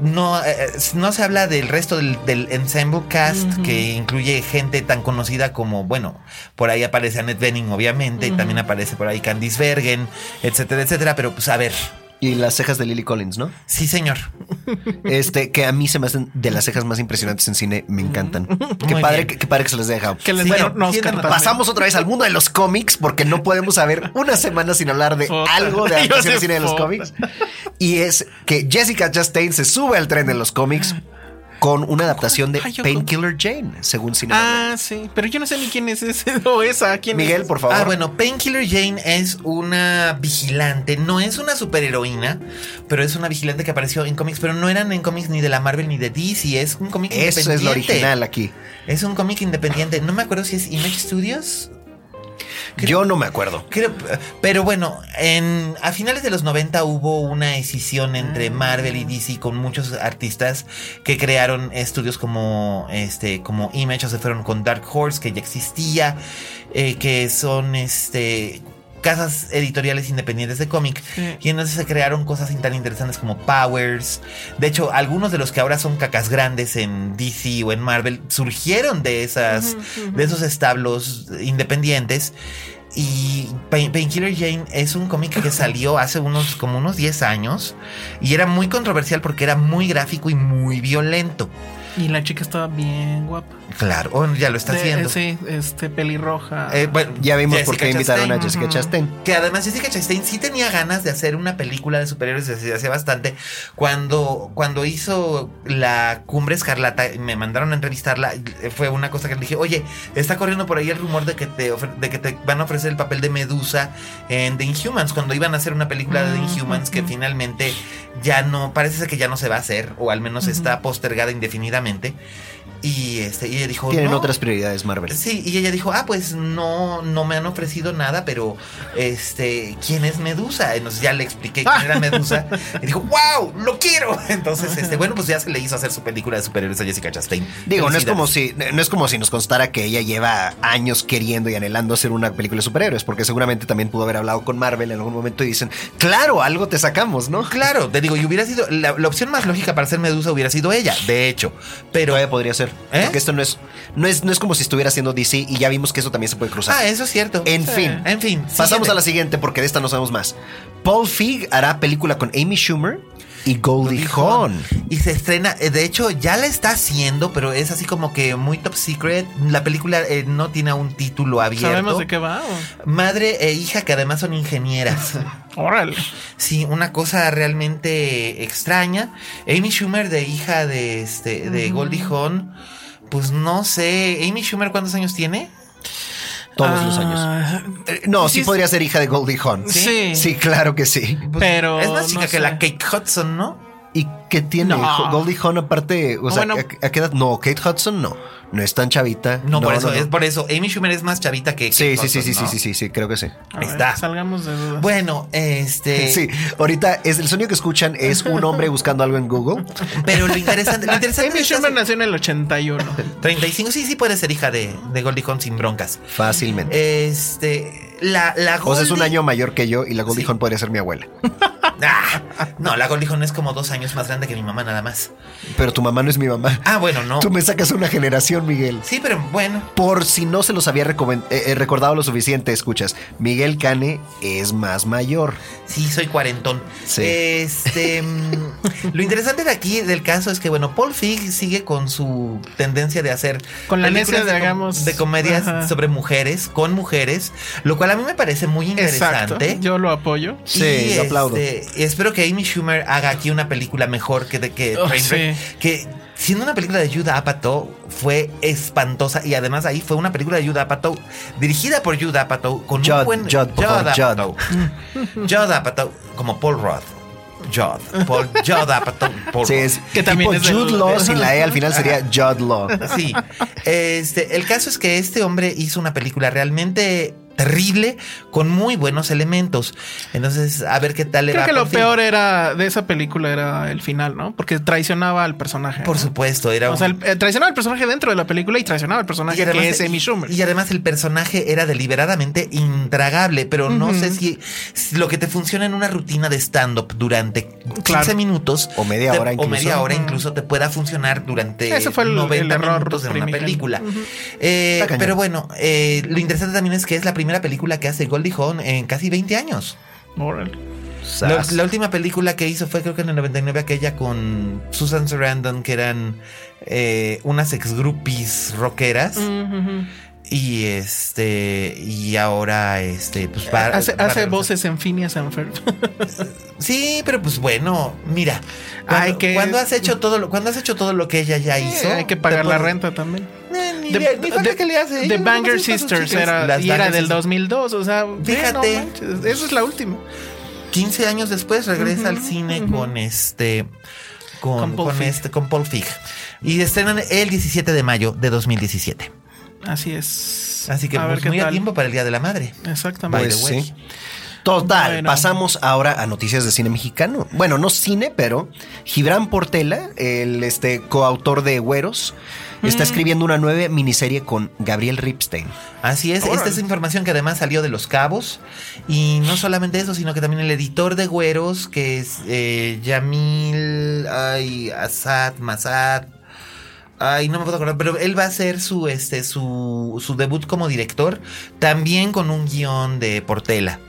No, eh, no se habla del resto del, del ensemble cast, que incluye gente tan conocida como, bueno, por ahí aparece Annette Bening, obviamente, y también aparece por ahí Candice Bergen, etcétera, etcétera. Pero pues a ver. Y las cejas de Lily Collins, ¿no? Sí, señor. Este, que a mí se me hacen de las cejas más impresionantes en cine, me encantan. Qué Muy padre, bien. que, qué padre que se les dejado. Que les Sí, den no, un Oscar tienen- también. Pasamos otra vez al mundo de los cómics porque no podemos saber una semana sin hablar de algo de de cine de los cómics. Y es que Jessica Chastain se sube al tren de los cómics con una adaptación de Painkiller Jane, según Cine. Ah, sí. Pero yo no sé ni quién es ese o esa. ¿Quién Miguel, es? por favor. Ah, bueno, Painkiller Jane es una vigilante, no es una superheroína, pero es una vigilante que apareció en cómics, pero no eran en cómics ni de la Marvel ni de DC, es un cómic Eso independiente. es lo original aquí. Es un cómic independiente. No me acuerdo si es Image Studios. Yo no me acuerdo. Creo- pero bueno, en, a finales de los 90 hubo una escisión entre Marvel y DC con muchos artistas que crearon estudios como este como Image o se fueron con Dark Horse que ya existía, eh, que son este casas editoriales independientes de cómic Sí. y entonces se crearon cosas tan interesantes como Powers. De hecho, algunos de los que ahora son cacas grandes en DC o en Marvel surgieron de esas de esos establos independientes. Y Pain- Painkiller Jane es un cómic que salió hace unos como unos 10 años y era muy controversial porque era muy gráfico y muy violento. Y la chica estaba bien guapa. Claro, oh, ya lo está De- haciendo. Sí, este, pelirroja. Eh, bueno, Ya vimos por qué invitaron a. Jessica Chastain. Que además Jessica Chastain sí tenía ganas de hacer una película de superhéroes desde hace bastante. Cuando, cuando hizo la Cumbre Escarlata, y me mandaron a entrevistarla, eh, fue una cosa que le dije, oye, está corriendo por ahí el rumor de que te, ofre- de que te van a ofrecer el papel de Medusa en The Inhumans, cuando iban a hacer una película de The Inhumans que finalmente ya no, parece ser que ya no se va a hacer, o al menos está postergada indefinidamente claramente y, este, y ella dijo, Tienen "No". otras prioridades Marvel. Sí, y ella dijo, ah, pues no, no me han ofrecido nada, pero este, ¿quién es Medusa? Entonces ya le expliqué quién era Medusa. Y dijo, wow, lo quiero. Entonces, este, bueno, pues ya se le hizo hacer su película de superhéroes a Jessica Chastain. Digo, no es como si no es como si nos constara que ella lleva años queriendo y anhelando hacer una película de superhéroes, porque seguramente también pudo haber hablado con Marvel en algún momento y dicen, claro, algo te sacamos, ¿no? Claro, te digo, y hubiera sido, la, la opción más lógica para ser Medusa hubiera sido ella, de hecho. Pero, Todavía podría ser. ¿Eh? Porque esto no es, no es, no es como si estuviera haciendo DC y ya vimos que eso también se puede cruzar. ah, eso es cierto. En Sí. fin. En fin. Pasamos siguiente. a la siguiente porque de esta no sabemos más. Paul Feig hará película con Amy Schumer Y Goldie Hawn. Y se estrena, eh, de hecho ya la está haciendo, pero es así como que muy top secret. La película eh, no tiene un título abierto. ¿Sabemos de qué va? o? Madre e hija que además son ingenieras. Órale. Sí, una cosa realmente extraña. Amy Schumer de hija de este de Goldie Hawn, pues no sé, Amy Schumer cuántos años tiene? Todos los años. Ah, Eh, no, sí, sí es- podría ser hija de Goldie Hawn. Sí. Sí, claro que sí. Pues, Pero es más chica no que sé. la Kate Hudson, ¿no? ¿Y qué tiene? No. Goldie Hawn aparte, o sea, Bueno. ¿a, a qué edad? No, Kate Hudson no. No es tan chavita. No, por eso, no. es por eso. Amy Schumer es más chavita que Sí, Kate sí, sí, sí, sí, ¿no? sí, sí, sí, creo que sí. a Ahí ver, está. Salgamos de dudas. Bueno, este. Sí, ahorita es el sonido que escuchan es un hombre buscando algo en Google. Pero lo interesante, lo interesante Amy Schumer nació en el 81. 35, sí, sí puede ser hija de, de Goldie Hawn sin broncas. Fácilmente. Este, la, la o sea, es un Goldie- año mayor que yo y la Goldie Sí. Hawn podría ser mi abuela. Ah, no, la Goldie Hawn es como dos años más grande que mi mamá nada más. Pero tu mamá no es mi mamá. Ah, bueno, no. Tú me sacas una generación, Miguel. Sí, pero bueno. Por si no se los había eh, eh, recordado lo suficiente, escuchas, Miguel Cane es más mayor. Sí, soy cuarentón. Sí. Este, mm, lo interesante de aquí del caso es que bueno, Paul Feig sigue con su tendencia de hacer Con la necia de hagamos- de comedias Ajá. sobre mujeres con mujeres, lo cual a mí me parece muy Exacto. interesante. Yo lo apoyo. Sí, Y, lo aplaudo. este, espero que Amy Schumer haga aquí una película mejor que de que Oh, Trainwreck, sí. que siendo una película de Judah Apatow fue espantosa y además ahí fue una película de Judah Apatow dirigida por Judah Apatow con Judd, un buen Judd, Judd. Apatow. Judd Apatow como Paul Roth. Judd, Paul Judd Apatow. Paul Sí, es Que también tipo es Law sin la E al final sería Judd Law. Sí. Este, el caso es que este hombre hizo una película realmente terrible con muy buenos elementos. Entonces, a ver qué tal le Creo va que lo fin. peor era de esa película era el final, ¿no? Porque traicionaba al personaje. Por ¿no? supuesto, era O un- sea, el- eh, traicionaba al personaje dentro de la película y traicionaba al personaje que es Amy Schumer. y además el personaje era deliberadamente intragable, pero no sé si, si lo que te funciona en una rutina de stand-up durante 15 Claro. minutos O media te- hora o incluso. media hora incluso te pueda funcionar durante Ese fue el- 90 el error minutos de una película. Eh, pero bueno, eh, lo interesante también es que es la primera película que hace Goldie Hawn en casi 20 años. La, última película que hizo fue creo que en el 99 aquella con Susan Sarandon que eran eh, unas ex groupies rockeras. Y este y ahora este pues va- hace va hace voces en Phineas and Ferb. Sí, pero pues bueno, mira, cuando, Hay que- cuando has hecho todo lo cuando has hecho todo lo que ella ya hizo, Hay que pagar la renta también. Eh, ni, The, ni falta The- que le hace. The Banger Sisters era, Las y era del Sisters. 2002, o sea, Fíjate. no manches, esa es la última. 15 años después regresa al Ujú, cine ujú. con este con, Con Paul con este con Paul Feig y estrenan el 17 de mayo de 2017. Así es. Así que a ver pues, qué muy a tiempo para el Día de la Madre. Exactamente. Pues By the way. sí. Total, Bueno. pasamos ahora a noticias de cine mexicano. Bueno, no cine, pero Gibran Portela, el este coautor de Güeros, está Mm. escribiendo una nueva miniserie con Gabriel Ripstein. Así es, esta es información que además salió de Los Cabos. Y no solamente eso, sino que también el editor de Güeros, que es eh, Yamil ay, Asad, Masad. Ay, no me puedo acordar, pero él va a hacer su, este, su, su debut como director, también con un guion de Portela.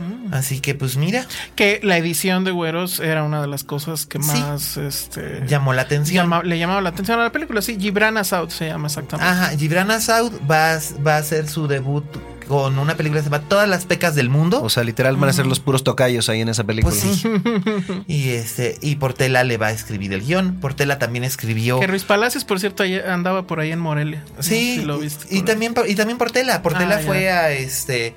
Mm. Así que, pues mira, Que la edición de Güeros era una de las cosas que Sí. más este, llamó la atención. llama- le llamaba la atención a la película. Sí, Gibran Assault se llama exactamente. Ajá, Gibran Asad va, a- va a hacer su debut con una película que se llama Todas las pecas del mundo. O sea, literal van a ser los puros tocayos ahí en esa película. Pues sí. y este, y Portela le va a escribir el guion. Portela también escribió. Que Ruiz Palacios, por cierto, andaba por ahí en Morelia. No sé Sí, si lo viste. y, también y también Portela. Portela Ah, ya. fue a este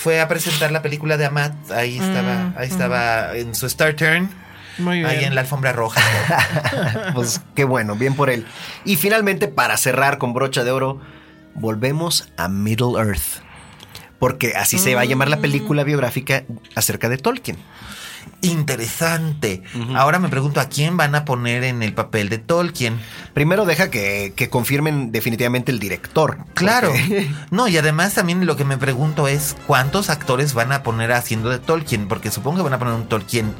fue a presentar la película de Amat. Ahí estaba, Mm, ahí estaba en su Star Turn, Muy bien. ahí en la alfombra roja. pues qué bueno, bien por él. Y finalmente, para cerrar con brocha de oro, volvemos a Middle Earth. Porque así se va a llamar la película biográfica acerca de Tolkien. Interesante. Ahora me pregunto a quién van a poner en el papel de Tolkien. Primero deja que, que confirmen definitivamente el director. Claro. porque- No, y además también lo que me pregunto es cuántos actores van a poner haciendo de Tolkien, porque supongo que van a poner un Tolkien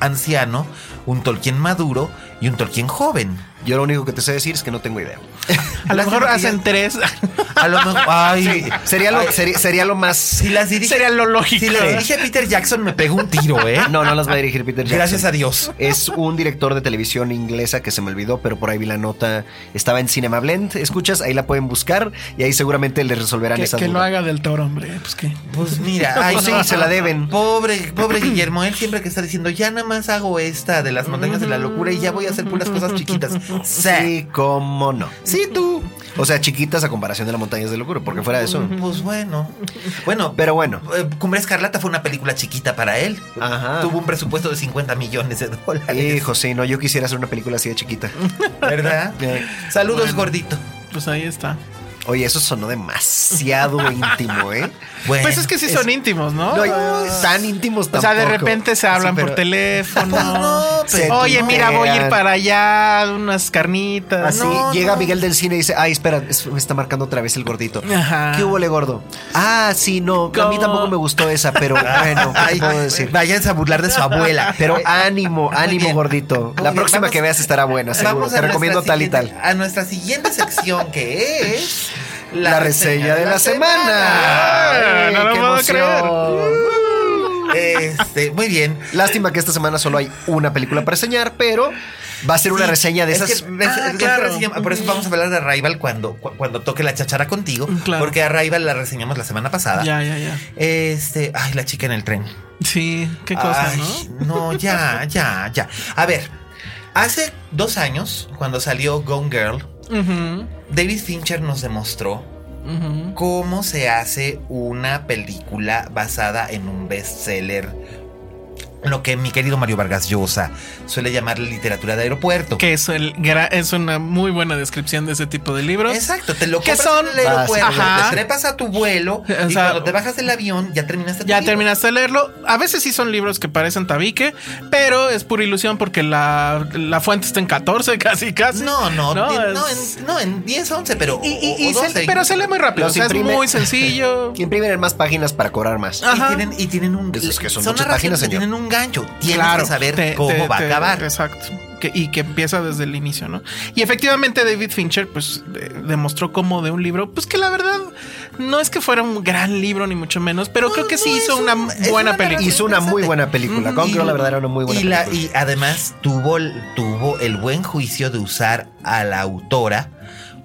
anciano, un Tolkien maduro y un Tolkien joven. Yo lo único que te sé decir es que no tengo idea. A lo mejor hacen tres. A lo mejor. Ay, Sería lo, Ay, sería, sería lo más. Si las dirige, Sería lo lógico. Si las dirige Peter Jackson, me pegó un tiro, ¿eh? No, no las va a dirigir Peter Jackson. Gracias a Dios. Es un director de televisión inglesa que se me olvidó, pero por ahí vi la nota. Estaba en Cinema Blend. Escuchas, ahí la pueden buscar y ahí seguramente les resolverán Que, esa que duda. lo haga del toro, hombre. Pues que. Pues mira, ay, Pues sí, se la deben. Pobre, pobre Guillermo, él siempre que está diciendo, ya nada más hago esta de las montañas de la locura y ya voy a hacer puras cosas chiquitas. Sí. Sí, cómo no. Sí, tú. O sea, chiquitas a comparación de las montañas de locura, porque fuera de eso. Pues bueno. Bueno, Pero bueno. eh, Cumbre Escarlata fue una película chiquita para él. Ajá. Tuvo un presupuesto de 50 millones de dólares. Hijo, sí, no, yo quisiera hacer una película así de chiquita. ¿Verdad? Saludos, Bueno. gordito. Pues ahí está. Oye, eso sonó demasiado íntimo, ¿eh? Bueno, Pues es que sí son íntimos, ¿no? No, tan íntimos o tampoco. sea, de repente se hablan Sí, pero- por teléfono. No, Oye, mira, voy a ir para allá, unas carnitas. Así No, llega no. Miguel del cine y dice, ay, espera, es- me está marcando otra vez el gordito. Ajá. ¿Qué hubo, le gordo? Ah, sí, no, a mí tampoco me gustó esa, pero bueno, ¿qué puedo decir? váyanse a burlar de su abuela. Pero ánimo, ánimo, gordito. La próxima vamos- que veas estará buena, seguro. Te recomiendo tal y tal. A nuestra siguiente sección que es La, reseña de la, semana. Ay, no lo puedo emoción. Este, muy bien. Lástima que esta semana solo hay una película para reseñar, pero va a ser una reseña de es esas. que- Ah, es que claro. reseña- por eso vamos a hablar de Arrival cuando, cu- cuando toque la chachara contigo. Claro. Porque Arrival la reseñamos la semana pasada. Ya, ya, ya. Este, ay, la chica en el tren. Sí, qué cosa, Ay, ¿no? No, ya, ya, ya. A ver, hace dos años, cuando salió Gone Girl, Ujú, David Fincher nos demostró cómo se hace una película basada en un bestseller. Lo que mi querido Mario Vargas Llosa suele llamar literatura de aeropuerto. Que es, el, es una muy buena descripción de ese tipo de libros. Exacto, te lo ¿Qué compras son? en el aeropuerto, Ajá. te trepas a tu vuelo O y sea, cuando te bajas del avión ya terminaste tu Ya libro. terminaste de leerlo. A veces sí son libros que parecen tabique, pero es pura ilusión porque la, la fuente está en 14, casi, casi. No, no, No, no, en, no, en 10, 11, pero. Y, y- o- y o se- 12. pero se lee muy rápido. O sea, imprime. es muy sencillo. Imprimen en más páginas para cobrar más. Y Ajá. tienen, y tienen un. Esos que son son muchas páginas, que señor. tienen un gancho. Tienes Claro, que saber te- cómo te- va te- a acabar. Exacto. Que- y que empieza desde el inicio, ¿no? Y efectivamente David Fincher, pues, de- demostró como de un libro, pues que la verdad no es que fuera un gran libro, ni mucho menos, pero creo que sí hizo una buena una película. Hizo una muy buena película. Gone Girl, la verdad, era una muy buena y, la- película. y además tuvo, tuvo el buen juicio de usar a la autora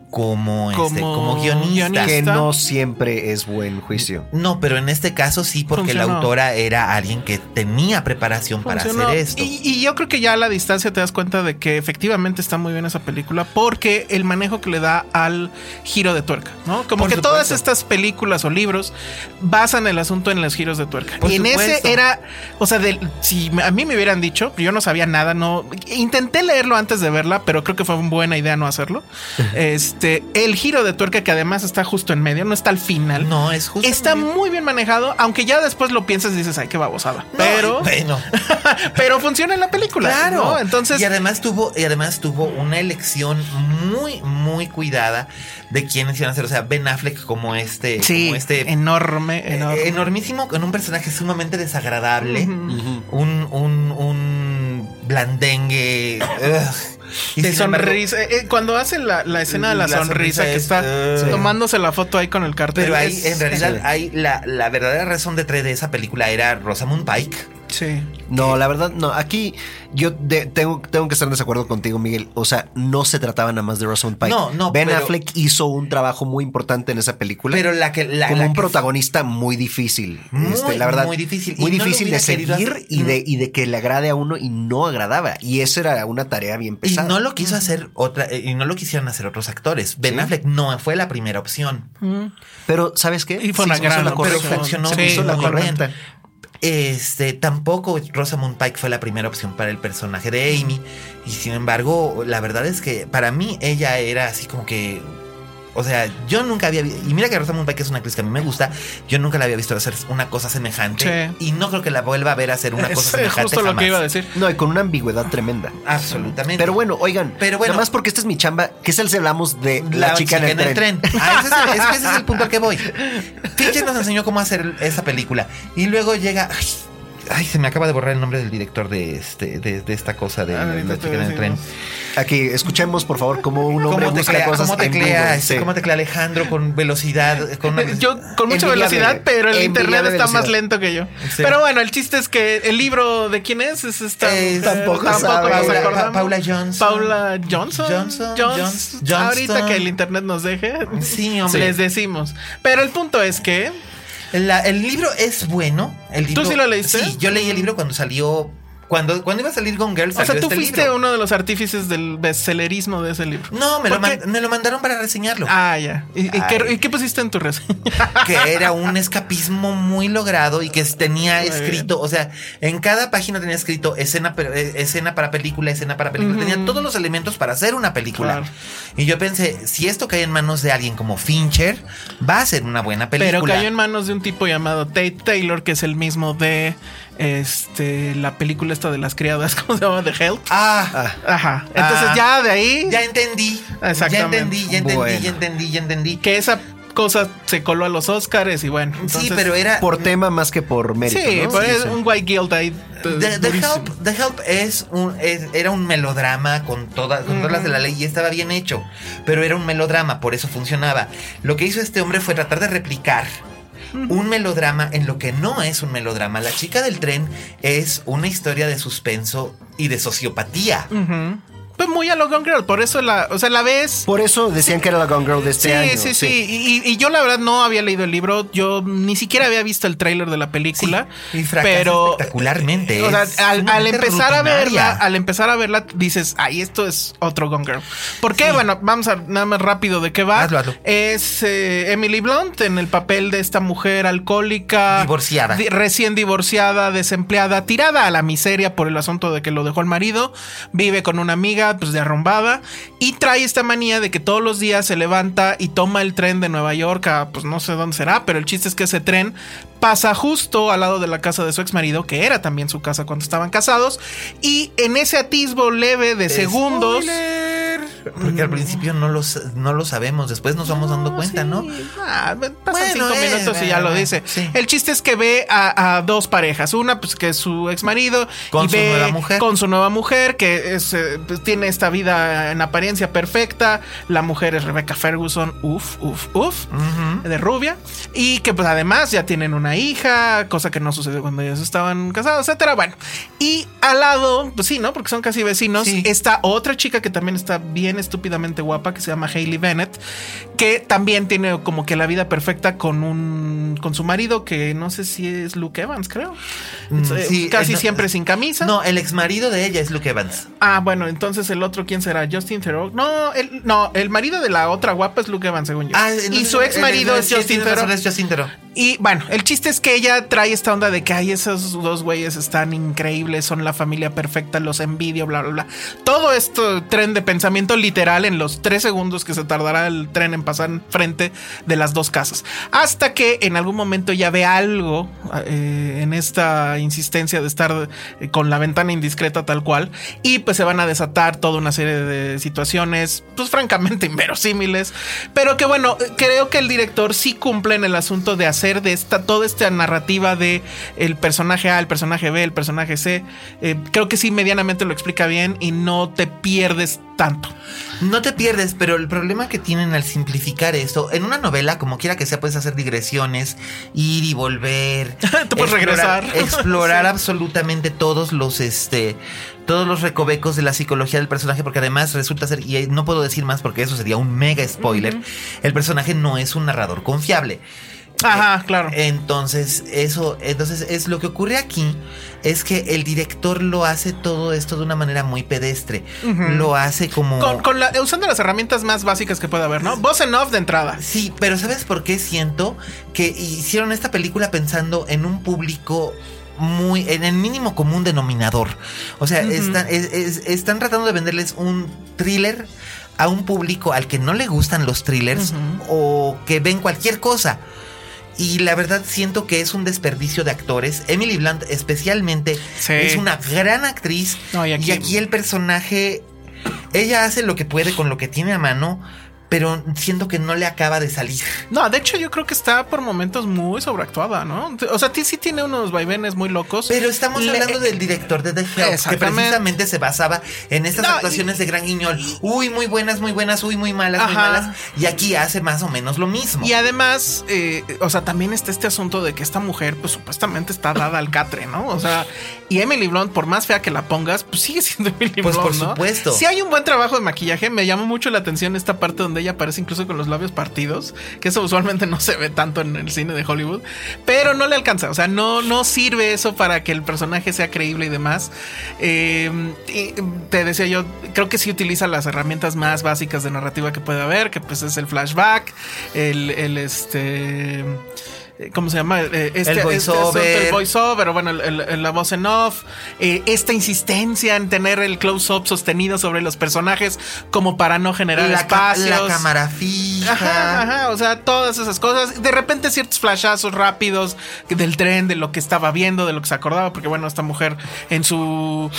como, este, Como como guionista. guionista. Que no siempre es buen juicio. No, pero en este caso sí, porque la autora era alguien que tenía preparación para hacer esto. Y, y yo creo que ya a la distancia te das cuenta de que efectivamente está muy bien esa película porque el manejo que le da al giro de tuerca, ¿no? Como Por que todas estas películas o libros basan el asunto en los giros de tuerca. Por y en supuesto. ese era, o sea, del- si a mí me hubieran dicho, yo no sabía nada, no intenté leerlo antes de verla, pero creo que fue una buena idea no hacerlo. este, el giro de tuerca que además está justo en medio, no está al final. No, es justo. Está muy bien manejado, aunque ya después lo piensas y dices, ay, qué babosada. No, pero, bueno. pero funciona en la película. Claro. ¿no? Entonces, y además tuvo, y además tuvo una elección muy, muy cuidada de quiénes iban a ser. O sea, Ben Affleck como este, sí, como este enorme, eh, enorme. enormísimo, con un personaje sumamente desagradable, un, un, un blandengue. ugh. De sonrisa. Eh, eh, cuando hace la, la escena de la, La sonrisa, sonrisa que es, está eh, tomándose la foto ahí con el cartel. Pero ahí, en realidad, hay la, la verdadera razón detrás de esa película era Rosamund Pike. Sí. No, la verdad, no. Aquí yo de- tengo, tengo que estar en desacuerdo contigo, Miguel. O sea, no se trataba nada más de Rosamund Pike. No, no, Ben pero- Affleck hizo un trabajo muy importante en esa película. Pero la que. La, como la un que- protagonista muy difícil. Muy, Este, la verdad. muy difícil. Y Muy no difícil de seguir hacer- y de, y de que le agrade a uno y no agradaba. Y eso era una tarea bien Y pesada. no lo quiso hacer otra, eh, y no lo quisieron hacer otros actores. Ben Sí. Affleck no fue la primera opción. Pero, ¿sabes qué? Y fue una hizo gran la funcionó hizo Sí, la correcta. Este, tampoco Rosamund Pike fue la primera opción para el personaje de Amy. Y sin embargo, la verdad es que para mí ella era así como que. O sea, yo nunca había visto. Y mira que Rosamund Pike es una actriz que a mí me gusta. Yo nunca la había visto hacer una cosa semejante. Sí. Y no creo que la vuelva a ver hacer una cosa Es semejante. justo lo jamás. que iba a decir. No, y con una ambigüedad tremenda. Absolutamente. Pero bueno, oigan, Pero bueno. nada más porque esta es mi chamba, ¿qué tal si hablamos de la, chica, en el tren? Ah, ese, es el, es que ese es el punto al que voy. Fincher nos enseñó cómo hacer esa película. Y luego llega. ay, Ay, se me acaba de borrar el nombre del director de este de, de esta cosa de Ahorita la chica en el tren. Aquí, escuchemos, por favor, cómo un hombre ¿Cómo busca teclea, cosas cómo en teclea, Google. este, Sí. cómo teclea Alejandro con velocidad? Con una- Yo con mucha velocidad, pero el internet está más lento que yo. Sí. Pero bueno, el chiste es que el libro de quién es es esta Es- mujer, tampoco tampoco sabe. nos Paula- Johnson. Paula Johnson. Johnson, Jones- Johnston. Ahorita que el internet nos deje, Sí, hombre. les decimos. Pero el punto es que La- el libro es bueno. El libro- sí lo leíste? Sí, yo leí el libro cuando salió. Cuando, cuando iba a salir Gone Girl, O sea, salió tú este fuiste libro. uno de los artífices del bestsellerismo de ese libro. No, me lo, man- me lo mandaron para reseñarlo. Ah, ya. ¿Y, y qué, Ay. y qué pusiste en tu reseña? que era un escapismo muy logrado y que tenía Muy escrito, o sea, en cada página tenía escrito escena, eh, escena para película, escena para película, tenía todos los elementos para hacer una película. Claro. Y yo pensé, si esto cae en manos de alguien como Fincher, va a ser una buena película. Pero cayó en manos de un tipo llamado Tate Taylor, que es el mismo de este la película esta de las criadas, ¿cómo se llama? The Help. Ah, Ajá. Entonces Ah. ya de ahí ya entendí. Ya Exactamente. entendí, ya entendí, Bueno. ya entendí, ya entendí. que esa cosa se coló a los Oscars y bueno. sí, entonces- pero era Por tema más que por mérito. Sí, ¿no? pero Sí, es sí. un white guilt ahí. The, The. Help, The Help es un, es- era un melodrama con, todas con todas las de la ley y estaba bien hecho, pero era un melodrama, por eso funcionaba. Lo que hizo este hombre fue tratar de replicar un melodrama en lo que no es un melodrama. La chica del tren es una historia de suspenso y de sociopatía. Pues muy a lo Gone Girl, por eso la, o sea, la ves. Por eso decían que era la Gone Girl de este sí, año. sí, sí, Y, y yo la verdad no había leído el libro. Yo ni siquiera había visto el tráiler de la película. Sí, y pero espectacularmente, O sea, al, empezar a verla, al empezar a verla, dices, ay, esto es otro Gone Girl. ¿Por qué? Bueno, vamos a nada más rápido de qué va. Hazlo, hazlo. Es eh, Emily Blunt en el papel de esta mujer alcohólica, Divorciada. di- recién divorciada, desempleada, tirada a la miseria por el asunto de que lo dejó el marido, vive con una amiga, pues de arrumbada, y trae esta manía de que todos los días se levanta y toma el tren de Nueva York a, pues no sé dónde será, pero el chiste es que ese tren pasa justo al lado de la casa de su ex marido, que era también su casa cuando estaban casados, y en ese atisbo leve de segundos... Spoiler. Porque al principio no lo, no lo sabemos, después nos vamos dando cuenta, ¿no? Ah, pasan Bueno, cinco eh, minutos y ya lo bueno, dice. sí. El chiste es que ve a, a dos parejas. Una, pues que es su ex marido. Con y su ve nueva mujer. Con su nueva mujer, que es, eh, pues, tiene esta vida en apariencia perfecta. La mujer es Rebecca Ferguson, uf, uf, uf, de rubia. Y que pues además ya tienen una hija, cosa que no sucedió cuando ellos estaban casados, etcétera. Bueno, y al lado, pues sí, ¿no? Porque son casi vecinos. Sí. Está otra chica que también está bien estúpidamente guapa, que se llama Hailey Bennett, que también tiene como que la vida perfecta con un con su marido, que no sé si es Luke Evans, creo. Mm, Eh, sí, casi eh, no- siempre sin camisa. No, el ex marido de ella es Luke Evans. Ah, bueno, entonces el otro, ¿quién será? Justin Theroux. No, el, no, el marido de la otra guapa es Luke Evans, según yo. Ah, y su ex marido es es Justin Theroux. Y bueno, el chiste es que ella trae esta onda de que ay, esos dos güeyes están increíbles, son la familia perfecta, los envidio, bla, bla, bla. Todo esto tren de pensamiento literal en los tres segundos que se tardará el tren en pasar frente de las dos casas. Hasta que en algún momento ya ve algo eh, en esta insistencia de estar eh, con la ventana indiscreta tal cual. Y pues se van a desatar toda una serie de situaciones, pues francamente inverosímiles. Pero que bueno, creo que el director sí cumple en el asunto de hacer de esta, toda esta narrativa de el personaje A, el personaje B, el personaje C. Eh, creo que sí medianamente lo explica bien y no te pierdes tanto. No te pierdes, pero el problema que tienen al simplificar esto, en una novela, como quiera que sea, puedes hacer digresiones, ir y volver. Tú puedes explorar- regresar. Explorar Sí. absolutamente todos los, este, todos los recovecos de la psicología del personaje, porque además resulta ser, y no puedo decir más porque eso sería un mega spoiler, el personaje no es un narrador confiable. Ajá, claro. Entonces, eso, entonces es lo que ocurre aquí es que el director lo hace todo esto de una manera muy pedestre. Lo hace como Con, con la- usando las herramientas más básicas que pueda haber, ¿no? Voz en off de entrada. Sí, pero ¿sabes por qué siento que hicieron esta película pensando en un público muy en el mínimo común denominador? O sea, están, es- es- están tratando de venderles un thriller a un público al que no le gustan los thrillers o que ven cualquier cosa. Y la verdad siento que es un desperdicio de actores. Emily Blunt especialmente Sí. es una gran actriz. No, y aquí... el personaje, ella hace lo que puede con lo que tiene a mano. Pero siento que no le acaba de salir. No, de hecho yo creo que está por momentos muy sobreactuada, ¿no? O sea, sí tiene unos vaivenes muy locos. Pero estamos hablando del director de The Help, que precisamente se basaba en estas actuaciones de Gran Guiñol. Uy, muy buenas, muy buenas, uy, muy malas, muy malas. Y aquí hace más o menos lo mismo. Y además, eh, o sea, también está este asunto de que esta mujer, pues supuestamente está dada al catre, ¿no? O sea, y Emily Blunt, por más fea que la pongas, pues sigue siendo Emily pues Blunt, por supuesto. Si hay un buen trabajo de maquillaje, me llamó mucho la atención esta parte donde ella aparece incluso con los labios partidos, que eso usualmente no se ve tanto en el cine de Hollywood, pero no le alcanza, o sea, no, no sirve eso para que el personaje sea creíble y demás. Eh, te decía yo, creo que sí utiliza las herramientas más básicas de narrativa que puede haber, que pues es el flashback, el, el este ¿Cómo se llama? Eh, este, el voiceover. Este, el voiceover, bueno, la voz en off. Eh, esta insistencia en tener el close-up sostenido sobre los personajes como para no generar la espacios. la cámara fija. Ajá, ajá, o sea, todas esas cosas. De repente ciertos flashazos rápidos del tren, de lo que estaba viendo, de lo que se acordaba, porque bueno, esta mujer en su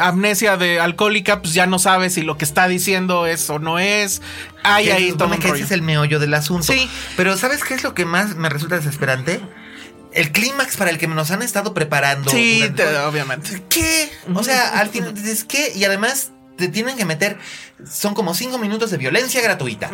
amnesia de alcohólica, pues ya no sabe si lo que está diciendo es o no es. Hay ahí todo que ese es el meollo del asunto. Sí. Pero ¿sabes qué es lo que más me resulta desesperante? el clímax para el que nos han estado preparando. Sí, obviamente. ¿Qué? O sea, al final dices, ¿qué? Y además te tienen que meter son como cinco minutos de violencia gratuita.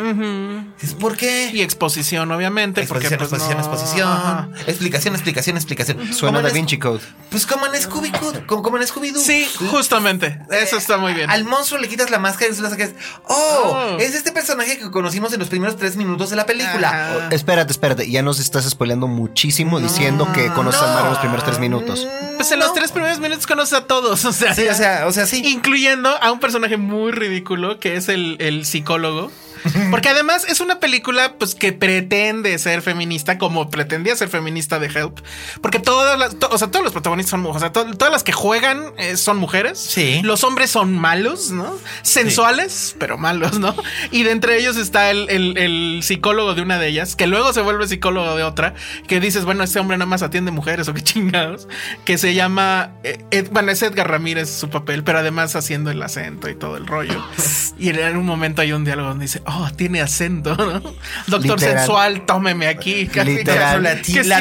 ¿Por qué? Y exposición, obviamente. Exposición, porque, pues, exposición, exposición. Explicación, explicación, explicación. Suena Da Vinci Code. Pues como en Scooby Code, como, en Scooby Doo. Sí, justamente. Eso está muy bien. Al monstruo le quitas la máscara y le que Oh, oh, es este personaje que conocimos en los primeros tres minutos de la película. Oh, espérate, espérate. Ya nos estás spoileando muchísimo diciendo que conoces a Mario en los primeros tres minutos. Pues en los tres primeros minutos conoces a todos. O sea, sí, o sea, o sea, sí. Incluyendo a un personaje muy ridículo que es el, el psicólogo. Porque además es una película pues que pretende ser feminista como pretendía ser feminista de Help. Porque todas las, o sea, todos los protagonistas son mujeres. O sea, todas las que juegan eh, son mujeres. Sí. Los hombres son malos, ¿no? Sensuales, pero malos, ¿no? Y de entre ellos está el, el, psicólogo de una de ellas, que luego se vuelve psicólogo de otra, que dices, bueno, este hombre nada más atiende mujeres o qué chingados, que se llama, eh, bueno, es Edgar Ramírez su papel, pero además haciendo el acento y todo el rollo. y en un momento hay un diálogo donde dice, oh, tiene acento, ¿no? Doctor sensual, tómeme aquí. Casi, Literal. Latin,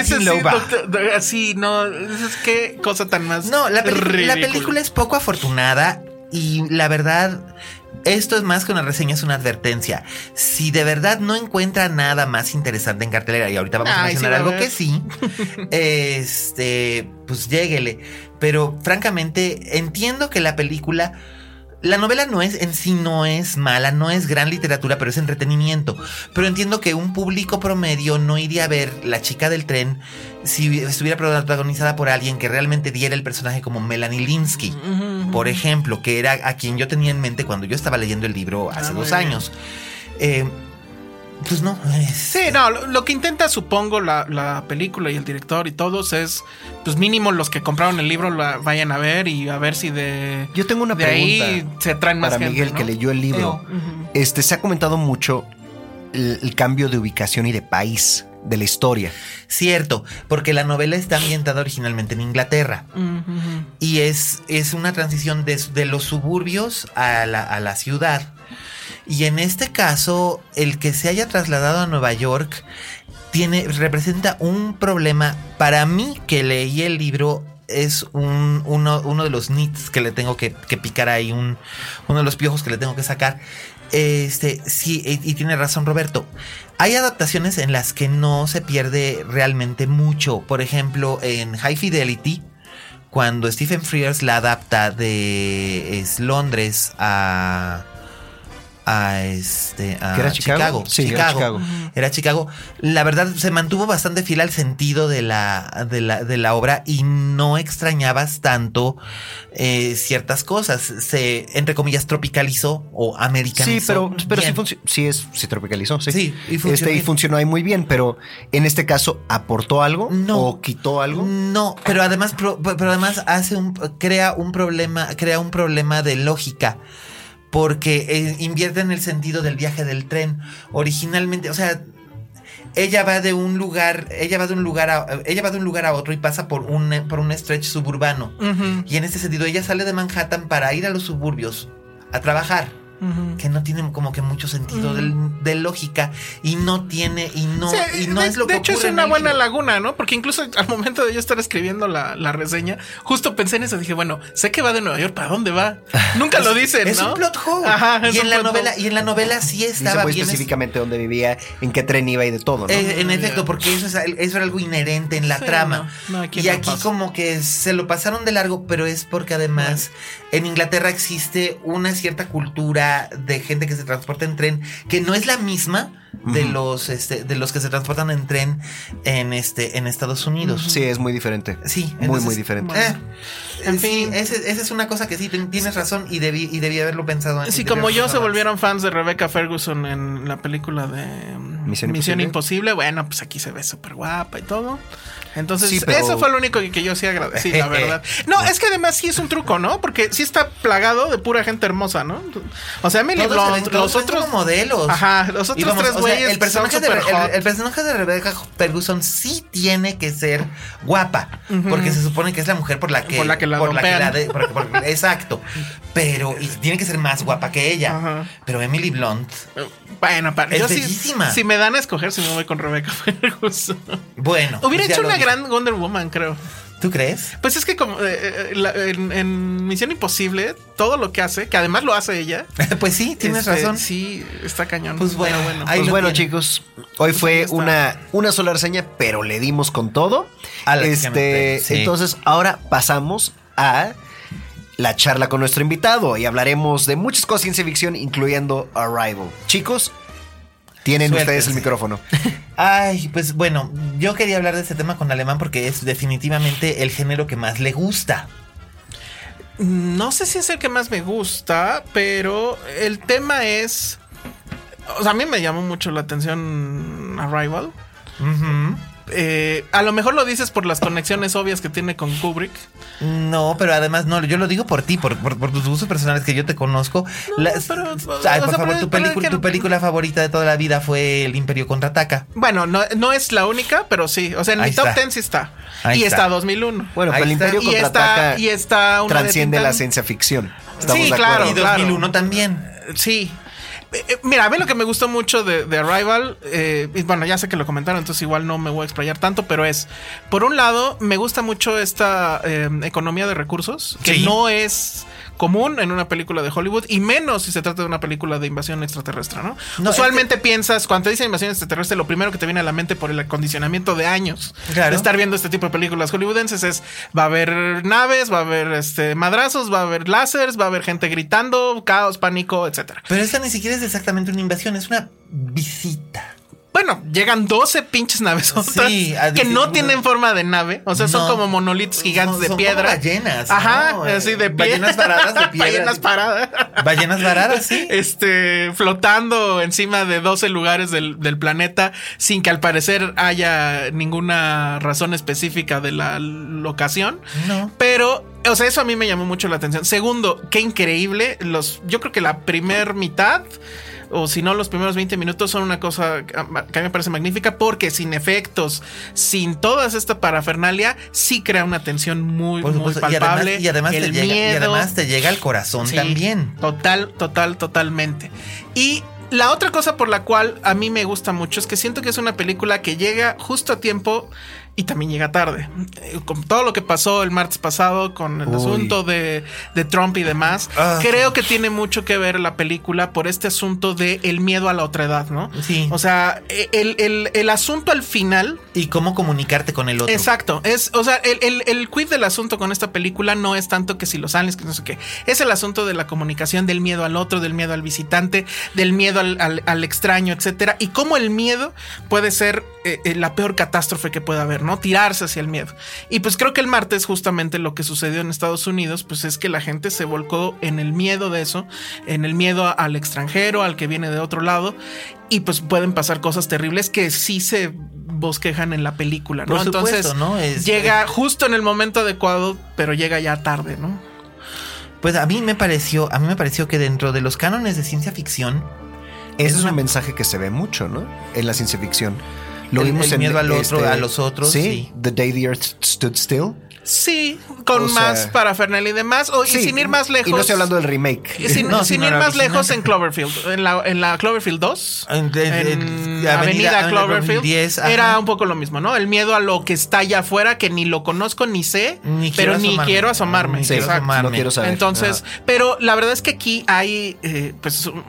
así, no, es que cosa tan más. No, la, la película es poco afortunada y la verdad. Esto es más que una reseña, es una advertencia. Si de verdad no encuentra nada más interesante en cartelera, y ahorita vamos a mencionar algo que sí, este, pues lléguele. Pero francamente, entiendo que la película la novela no es en sí no es mala, no es gran literatura, pero es entretenimiento. Pero entiendo que un público promedio no iría a ver La chica del tren si estuviera protagonizada por alguien que realmente diera el personaje como Melanie Linsky, por ejemplo, que era a quien yo tenía en mente cuando yo estaba leyendo el libro hace ah, dos años. Eh, pues no. Sí, no, lo, que intenta, supongo, la, película y el director y todos es, pues mínimo los que compraron el libro la vayan a ver y a ver si de. Yo tengo una pregunta. Ahí se traen más para Miguel que leyó el libro. Este se ha comentado mucho el, cambio de ubicación y de país de la historia. Cierto, porque la novela está ambientada originalmente en Inglaterra. Y es, es una transición de, de los suburbios a la, a la ciudad. Y en este caso, el que se haya trasladado a Nueva York tiene, representa un problema. Para mí, que leí el libro, es un, uno, uno, de los nits que le tengo que, picar ahí, un, uno de los piojos que le tengo que sacar. Este, sí, y, tiene razón Roberto. Hay adaptaciones en las que no se pierde realmente mucho. Por ejemplo, en High Fidelity, cuando Stephen Frears la adapta de Londres a a este a era Chicago, Chicago, Era Chicago. La verdad se mantuvo bastante fiel al sentido de la de la, de la obra y no extrañabas tanto eh, ciertas cosas. Se entre comillas tropicalizó o americanizó. Sí, pero pero sí, sí, es se tropicalizó, sí. sí y funcionó, este, y funcionó ahí muy bien, pero en este caso aportó algo no, o quitó algo. No, pero además pero además hace un crea un problema crea un problema de lógica porque eh, invierte en el sentido del viaje del tren. Originalmente, o sea, ella va de un lugar, ella va de un lugar a, ella va de un lugar a otro y pasa por un, por un stretch suburbano. Y en este sentido, ella sale de Manhattan para ir a los suburbios a trabajar. Que no tiene como que mucho sentido de, lógica y no tiene y no, Sí, y no de, es lo de que hecho es ocurre una buena libro. laguna, ¿no? Porque incluso al momento de yo estar escribiendo la, la reseña, justo pensé en eso. Dije, bueno, sé que va de Nueva York, ¿para dónde va? Nunca lo dicen, Es ¿no? un plot hole. Ajá, es y un en la plot novela hole. y en la novela sí estaba bien específicamente dónde vivía, en qué tren iba y de todo, ¿no? Eh, en efecto, porque eso, es, eso era algo inherente en la Sí, trama. no, no, aquí y no aquí pasa. como que se lo pasaron de largo, pero es porque además en Inglaterra existe una cierta cultura de gente que se transporta en tren que no es la misma de los este, de los que se transportan en tren en este en Estados Unidos. Sí, es muy diferente. Sí, muy, entonces, muy diferente. eh, En fin, fin. esa es una cosa que sí tienes razón y debí y debí haberlo pensado antes. Sí, como yo se volvieron fans de Rebecca Ferguson en la película de mm, Misión Misión, Imposible. Imposible. bueno, pues aquí se ve súper guapa y todo. Entonces, Sí, pero- eso fue lo único que, que yo sí agradecí, la verdad. No, es que además sí es un truco, ¿no? Porque sí está plagado de pura gente hermosa, ¿no? O sea, Emily Todos se ven- Blunt, los otros como modelos. Ajá, los otros vamos, tres o sea, güeyes el personaje son de el- personaje de Rebecca Ferguson sí tiene que ser guapa, porque se supone que es la mujer por la que Por la que la que la de- por- por- exacto. Pero y tiene que ser más guapa que ella. Ajá. Pero Emily Blunt, Bueno, para Es yo bellísima. si me dan a escoger, si me voy con Rebecca Ferguson. bueno, Hubiera pues ya hecho una gran Wonder Woman, creo. ¿Tú crees? Pues es que como eh, eh, la- en, en Misión Imposible, todo lo que hace, que además lo hace ella. pues sí, tienes este, razón. Sí, está cañón. Pues bueno, Pero ahí Pues bueno, chicos, hoy fue ahí está. una, una sola reseña, pero le dimos con todo. Este, sí. entonces, ahora pasamos a la charla con nuestro invitado y hablaremos de muchas cosas de ciencia ficción, incluyendo Arrival. Chicos, tienen ustedes el micrófono. Ay, pues bueno, yo quería hablar de este tema con Alemán porque es definitivamente el género que más le gusta. No sé si es el que más me gusta, pero el tema es. O sea, a mí me llamó mucho la atención Arrival. Ujú. Eh, a lo mejor lo dices por las conexiones obvias que tiene con Kubrick. No, pero además no, yo lo digo por ti, por, por, por tus gustos personales que yo te conozco. No, Las- pero, Ay, por sea, favor, pero- tu, película, tu película favorita de toda la vida fue El Imperio Contraataca. Bueno, no, no es la única, pero sí. O sea, en Ahí mi top está. 10 sí está. Ahí y está. está 2001. Bueno, pero el está. Imperio y contraataca está, y está una de transciende la ciencia ficción. ¿Estamos Sí, claro. y 2001 también. Sí. Eh, Mira, a mí lo que me gustó mucho de, de Arrival, eh, y bueno, ya sé que lo comentaron, entonces igual no me voy a explayar tanto, pero es, por un lado, me gusta mucho esta eh, economía de recursos, que Sí. no es común en una película de Hollywood, y menos si se trata de una película de invasión extraterrestre, ¿no? No, Usualmente piensas, cuando te dicen invasión extraterrestre, lo primero que te viene a la mente por el acondicionamiento de años Claro. de estar viendo este tipo de películas hollywoodenses es, va a haber naves, va a haber este madrazos, va a haber láseres, va a haber gente gritando, caos, pánico, etcétera. Pero esta ni siquiera es exactamente una invasión, es una visita. Bueno, llegan 12 pinches naves Sí, que no tienen forma de nave. O sea, son como monolitos gigantes Son- de piedra. como ballenas, Ajá, ¿no? así de pie. Ballenas varadas de piedra. ballenas paradas. Ballenas varadas, sí. Este, flotando encima de 12 lugares del, del planeta sin que al parecer haya ninguna razón específica de la locación. No. Pero, o sea, eso a mí me llamó mucho la atención. Segundo, qué increíble. Los, yo creo que la primer mitad, o si no, los primeros 20 minutos son una cosa que a mí me parece magnífica porque sin efectos, sin toda esta parafernalia, sí crea una tensión muy, muy y palpable. además, y además te el llega, y miedo. además te llega al corazón Sí, también. Total, total, totalmente. Y la otra cosa por la cual a mí me gusta mucho es que siento que es una película que llega justo a tiempo y también llega tarde. Eh, Con todo lo que pasó el martes pasado con el Uy. asunto de, de Trump y demás, Ah. creo que tiene mucho que ver la película por este asunto de el miedo a la otredad, ¿no? Sí. O sea, el, el- el asunto al final Y cómo comunicarte con el otro. Exacto. Es, o sea, el, el, el quid del asunto con esta película no es tanto que si los aliens, que no sé qué. Es el asunto de la comunicación, del miedo al otro, del miedo al visitante, del miedo al, al- al extraño, etcétera. Y cómo el miedo puede ser eh, eh, la peor catástrofe que pueda haber, ¿no? Tirarse hacia el miedo. Y pues creo que el martes, justamente lo que sucedió en Estados Unidos, pues es que la gente se volcó en el miedo de eso, en el miedo al extranjero, al que viene de otro lado. Y pues pueden pasar cosas terribles que sí se bosquejan en la película, ¿no? Por supuesto, Entonces ¿no? Es- llega justo en el momento adecuado, pero llega ya tarde, ¿no? Pues a mí me pareció, a mí me pareció que dentro de los cánones de ciencia ficción, Ese es una- un mensaje que se ve mucho, ¿no? En la ciencia ficción. Lo El- vimos el en miedo al otro, este, a los otros, sí. The Day the Earth Stood Still. Sí, con O sea- más parafernalia y demás. O, y Sí, sin ir más lejos. Y no estoy hablando del remake. y sin, No, sin ir más lejos en Cloverfield. En la, en la Cloverfield 2. En- de- de- en de Avenida, Avenida Cloverfield. 10, ajá. era un poco lo mismo, ¿no? El miedo a lo que está allá afuera, que ni lo conozco ni sé, Ni pero ni quiero asomarme. Ni quiero Exacto. asomarme. No quiero saber. Entonces, Ajá. pero la verdad es que aquí hay, eh, pues, un-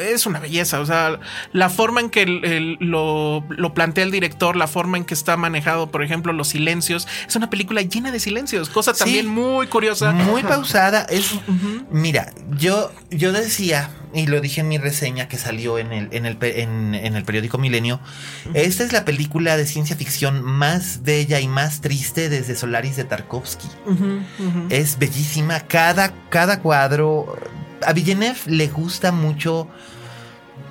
es una belleza. O sea, la forma en que el- el- lo, lo plantea el director, la forma en que está manejado, por ejemplo, los silencios. Es una película llena de silencios, cosa Sí. también muy curiosa. Muy pausada. Es, Mira, yo, yo decía, y lo dije en mi reseña que salió en el, en el, en el periódico Milenio, esta es la película de ciencia ficción más bella y más triste desde Solaris de Tarkovsky. Es bellísima. Cada, cada cuadro. A Villeneuve le gusta mucho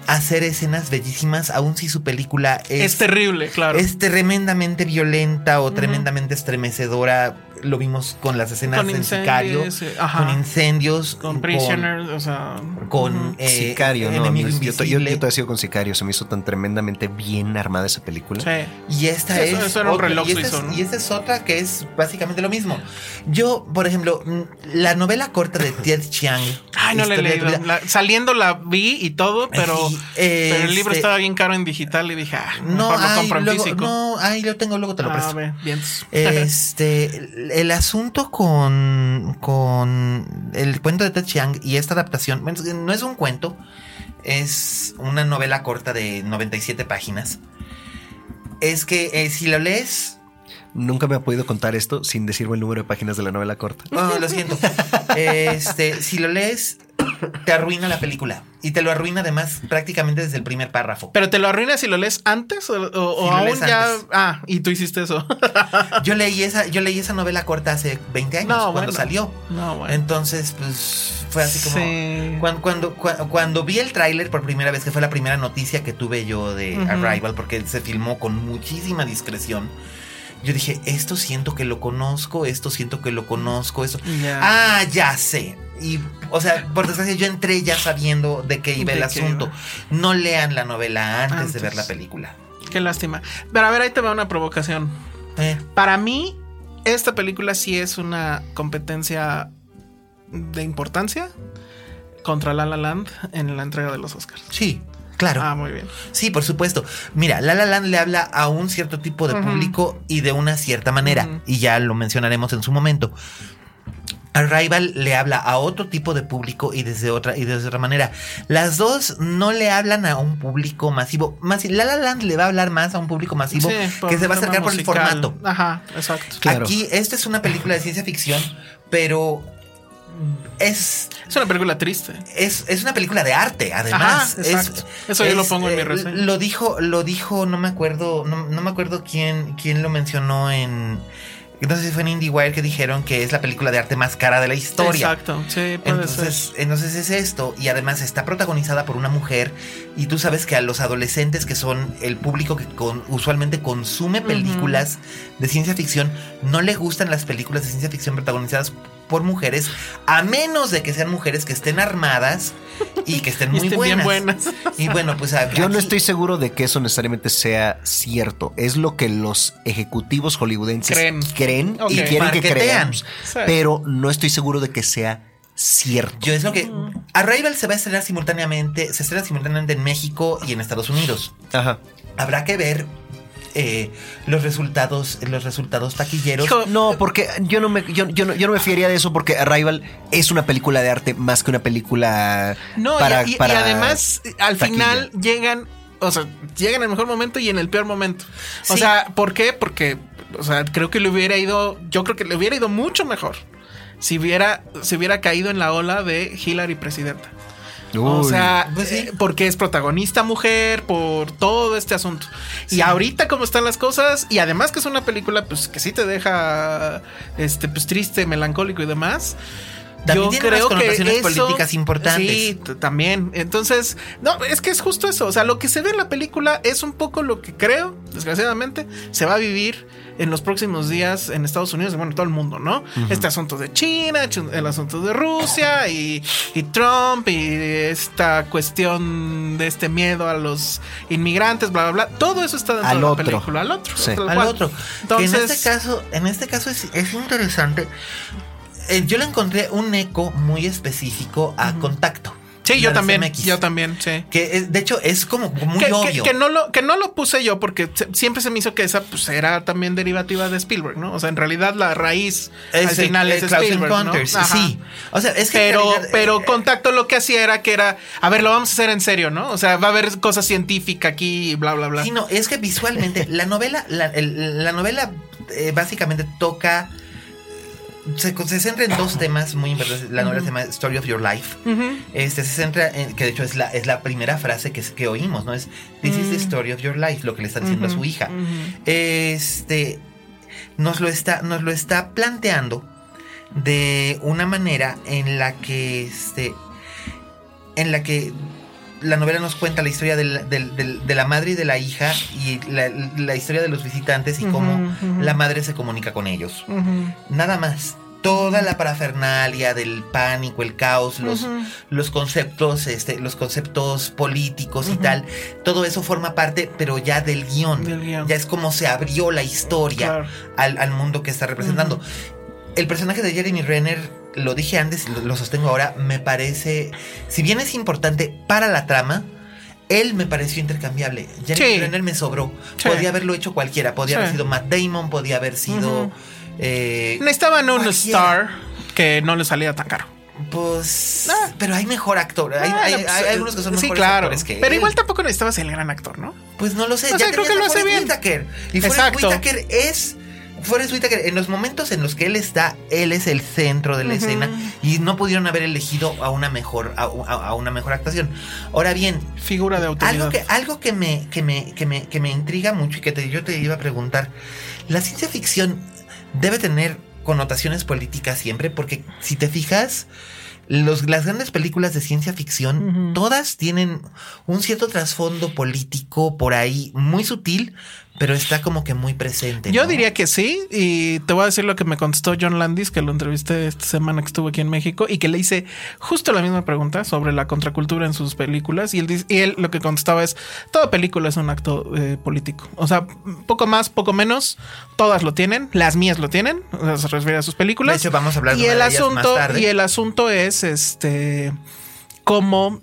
hacer escenas bellísimas, aun si su película es, Es terrible, claro. es tremendamente violenta o tremendamente estremecedora. Lo vimos con las escenas Con en Sicario, con incendios, con Prisoners, o sea. con eh, Sicario, no. Enemigo yo, yo, yo, te sigo con Sicario. Se me hizo tan tremendamente bien armada esa película. Sí. Y esta Sí, es. eso- eso era un otra, reloj y, esta es, ¿no? y esta es otra que es básicamente lo mismo. Yo, por ejemplo, mm, la novela corta de Ted Chiang. Ay, no la he leído. La- saliendo la vi y todo, pero, Sí, pero el libro este- estaba bien caro en digital y dije, ah, No, mejor lo ay, compro en luego, físico. no, ay, lo tengo, luego te lo Ah, presto. ve, bien. Este, el- asunto con, con el cuento de Ted Chiang y esta adaptación, no es un cuento, es una novela corta de 97 páginas. Es que eh, si lo lees, Nunca me ha podido contar esto sin decirme el número de páginas de la novela corta. oh, lo siento, este, si lo lees, te arruina la película y te lo arruina además prácticamente desde el primer párrafo. Pero te lo arruinas si lo lees antes o, o- o Si lo aún lees ya. antes. Ah, y tú hiciste eso. Yo leí esa, yo leí esa novela corta hace 20 años No, cuando bueno. salió. No, bueno. Entonces, pues fue así como. Sí. Cuando, cuando, cua- cuando vi el tráiler por primera vez, que fue la primera noticia que tuve yo de. Arrival, porque se filmó con muchísima discreción. Yo dije, esto siento que lo conozco, esto siento que lo conozco, esto. Ah, ya sé. Y, o sea, por desgracia, yo entré ya sabiendo de qué iba el asunto. iba. No lean la novela antes, de ver la película. Qué lástima. Pero a ver, ahí te va una provocación. Eh, Para mí, esta película sí es una competencia de importancia contra La La Land en la entrega de los Oscars. sí, claro. Ah, muy bien. Sí, por supuesto. Mira, La La Land le habla a un cierto tipo de público y de una cierta manera, y ya lo mencionaremos en su momento. Arrival le habla a otro tipo de público y desde otra y desde otra manera. Las dos no le hablan a un público masivo. Más La La Land le va a hablar más a un público masivo Sí, que se va a acercar por el formato. Ajá, exacto. Claro. Aquí esta es una película de ciencia ficción, pero es Es una película triste. es, es una película de arte, además. Ajá, exacto. Eso yo lo pongo en mi eh, reseña. Lo dijo, lo dijo, no me acuerdo, no, no me acuerdo quién, quién lo mencionó en. No sé si fue en IndieWire que dijeron que es la película de arte más cara de la historia. Exacto, sí, puede Entonces, ser. entonces es esto, y además está protagonizada por una mujer, y tú sabes que a los adolescentes, que son el público que con- usualmente consume películas de ciencia ficción, no le gustan las películas de ciencia ficción protagonizadas por mujeres, a menos de que sean mujeres que estén armadas y que estén Y muy estén bien buenas. buenas. Y bueno, pues a- Yo no estoy seguro de que eso necesariamente sea cierto. Es lo que los ejecutivos hollywoodenses Creen. y quieren que creamos. Sí. Pero no estoy seguro de que sea cierto. Yo es lo que. Arrival se va a estrenar simultáneamente. Se estrena simultáneamente en México y en Estados Unidos. Ajá. Habrá que ver eh, los resultados, los resultados taquilleros. Hijo, No, porque yo no me, yo, yo no, yo no me fiaría de eso porque Arrival es una película de arte más que una película No, y- para, y, y para además al taquilla. final llegan, o sea, llegan en el mejor momento y en el peor momento. O Sí. sea, ¿por qué? Porque, o sea, creo que le hubiera ido, yo creo que le hubiera ido mucho mejor si hubiera, si hubiera caído en la ola de Hillary presidenta. O sea, Pues sí. eh, porque es protagonista mujer, por todo este asunto. Y ahorita como están las cosas, y además que es una película pues que sí te deja este pues triste, melancólico y demás. También yo tiene unas creo que connotaciones eso, políticas importantes. Sí, también. Entonces, no, es que es justo eso. O sea, lo que se ve en la película es un poco lo que creo, desgraciadamente, se va a vivir en los próximos días en Estados Unidos y bueno, en todo el mundo, ¿no? Este asunto de China, el asunto de Rusia y, y Trump y esta cuestión de este miedo a los inmigrantes, bla, bla, bla. Todo eso está dentro Al de la otro. película, al otro. Sí. tal al cual. otro. Entonces, en este caso, en este caso es, es interesante. Eh, yo le encontré un eco muy específico a contacto. Sí, yo también, yo también, sí. Que es- de hecho es como muy que, obvio. que no lo, que no lo puse yo porque se- siempre se me hizo que esa pues, era también derivativa de Spielberg, ¿no? O sea, en realidad la raíz al Es final el es Spielberg, ¿no? Sí. O sea, es que Pero, realidad, pero eh, Contacto lo que hacía era que era, a ver, lo vamos a hacer en serio, ¿no? O sea, va a haber cosas científicas aquí y bla, bla, bla. Sí, no, es que visualmente la novela, la, el- la novela eh, básicamente toca. Se, se centra en dos temas muy importantes. La novela se llama Story of Your Life. Este se centra en que de hecho es la, es la primera frase que, que oímos, ¿no? Es This is the story of your life, lo que le está diciendo a su hija. Este nos lo está, nos lo está planteando de una manera en la que este. En la que la novela nos cuenta la historia del- del- del- de la madre y de la hija y la, la historia de los visitantes y cómo la madre se comunica con ellos. Nada más. Toda la parafernalia del pánico, el caos, los, los conceptos, este, los conceptos políticos y tal, todo eso forma parte, pero ya del guion. Del guion. Ya es como se abrió la historia Claro. al, al mundo que está representando. El personaje de Jeremy Renner, lo dije antes, lo, lo sostengo ahora, me parece, si bien es importante para la trama, él me pareció intercambiable. Jeremy Sí. Renner me sobró. Sí. Podía haberlo hecho cualquiera. Podía Sí. haber sido Matt Damon, podía haber sido... eh, Necesitaban un star que no le saliera tan caro. Pues... Ah. Pero hay mejor actor. Hay, Ah, hay- pues, hay algunos que son sí, mejores claro. actores que Pero él. igual tampoco necesitabas el gran actor, ¿no? Pues no lo sé. O sea, creo tenías que lo hace bien. Whitaker. Y Forrest. Whitaker es. Forrest Whitaker, en los momentos en los que él está, él es el centro de la escena y no pudieron haber elegido a una mejor, a, a- a una mejor actuación. Ahora bien, Figura de autoridad. algo que, algo que me, que me, que me, que me intriga mucho y que te- yo te iba a preguntar, la ciencia ficción debe tener connotaciones políticas siempre, porque si te fijas, los, las grandes películas de ciencia ficción, todas tienen un cierto trasfondo político por ahí, muy sutil, pero está como que muy presente. Yo diría que sí, y te voy a decir lo que me contestó John Landis, que lo entrevisté esta semana que estuvo aquí en México, y que le hice justo la misma pregunta sobre la contracultura en sus películas, y él, y él lo que contestaba es, toda película es un acto eh, político, o sea, poco más, poco menos, todas lo tienen, las mías lo tienen, o sea, se refiere a sus películas. De hecho, vamos a hablar de y una el de ellas más asunto tarde. Y el asunto es, este, cómo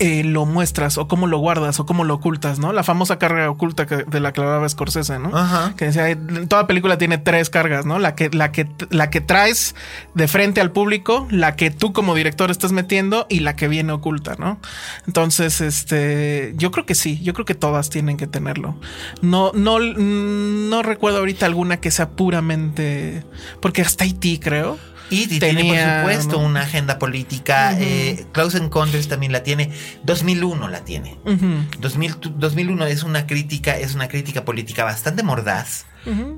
eh, lo muestras o cómo lo guardas o cómo lo ocultas, ¿no? La famosa carga oculta que- de la que hablaba Scorsese, ¿no? Ajá. Que decía, toda película tiene tres cargas, ¿no? La que, la que, la que traes de frente al público, la que tú como director estás metiendo y la que viene oculta, ¿no? Entonces, este, yo creo que sí, yo creo que todas tienen que tenerlo. No, no, no recuerdo ahorita alguna que sea puramente, porque hasta Haití creo. Y, tiene, tenía, por supuesto, una agenda política. eh, Close Encounters también la tiene. 2001 la tiene. 2000 tu- 2001 es una crítica, es una crítica política bastante mordaz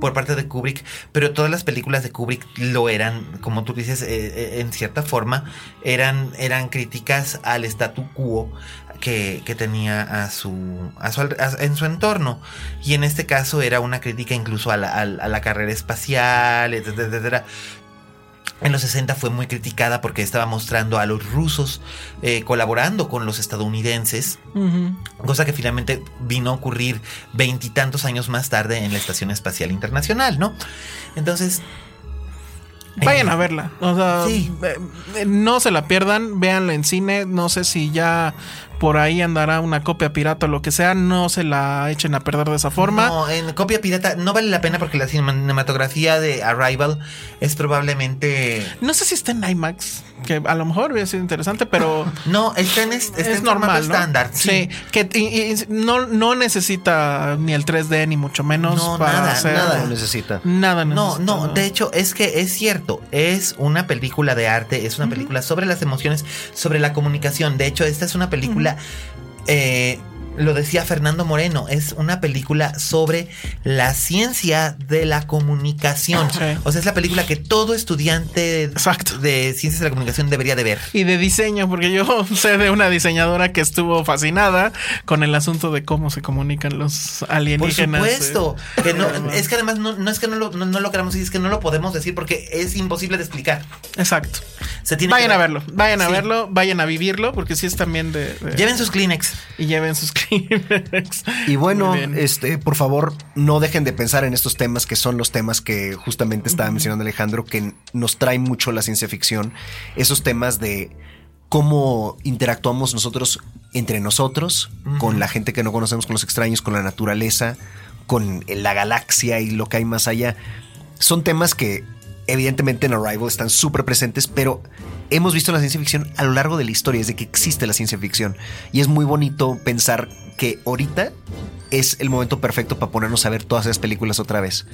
por parte de Kubrick, pero todas las películas de Kubrick lo eran, como tú dices, eh, eh, en cierta forma, eran, eran críticas al statu quo que, que tenía a su, a su a- en su entorno. Y en este caso era una crítica incluso a la, a la- a la carrera espacial, etcétera, etcétera. En los 60 fue muy criticada porque estaba mostrando a los rusos eh, colaborando con los estadounidenses, cosa que finalmente vino a ocurrir veintitantos años más tarde en la Estación Espacial Internacional, ¿no? Entonces... Vayan a verla. O sea, Sí. eh, no se la pierdan, véanla en cine. No sé si ya por ahí andará una copia pirata o lo que sea. No se la echen a perder de esa forma. No, en copia pirata no vale la pena porque la cinematografía de Arrival es probablemente... No sé si está en IMAX, que a lo mejor hubiera sido interesante, pero No, está en, est- está es en normal, ¿no? estándar. Sí, que y- y no, no necesita ni el 3D ni mucho menos No, para nada, hacer Nada necesita. nada No, necesita, no, de hecho es que es cierto, es una película de arte, es una película sobre las emociones, sobre la comunicación. De hecho, esta es una película eh, lo decía Fernando Moreno, es una película sobre la ciencia de la comunicación. Sí. O sea, es la película que todo estudiante Exacto. de ciencias de la comunicación debería de ver. Y de diseño, porque yo sé de una diseñadora que estuvo fascinada con el asunto de cómo se comunican los Por alienígenas. supuesto. eh. Que no, es que además no, no es que no lo, no, no lo queramos decir, es que no lo podemos decir porque es imposible de explicar. Exacto. Se tiene Vayan que a ver. verlo, vayan a verlo, vayan a vivirlo, porque sí es también de. de- Lleven sus Kleenex. y lleven sus Kleenex. Y bueno, este, por favor, no dejen de pensar en estos temas que son los temas que justamente estaba mencionando Alejandro, que nos trae mucho la ciencia ficción. Esos temas de cómo interactuamos nosotros entre nosotros, con la gente que no conocemos, con los extraños, con la naturaleza, con la galaxia y lo que hay más allá. Son temas que evidentemente en Arrival están súper presentes, pero hemos visto la ciencia ficción a lo largo de la historia, desde que existe la ciencia ficción. Y es muy bonito pensar que ahorita es el momento perfecto para ponernos a ver todas esas películas otra vez.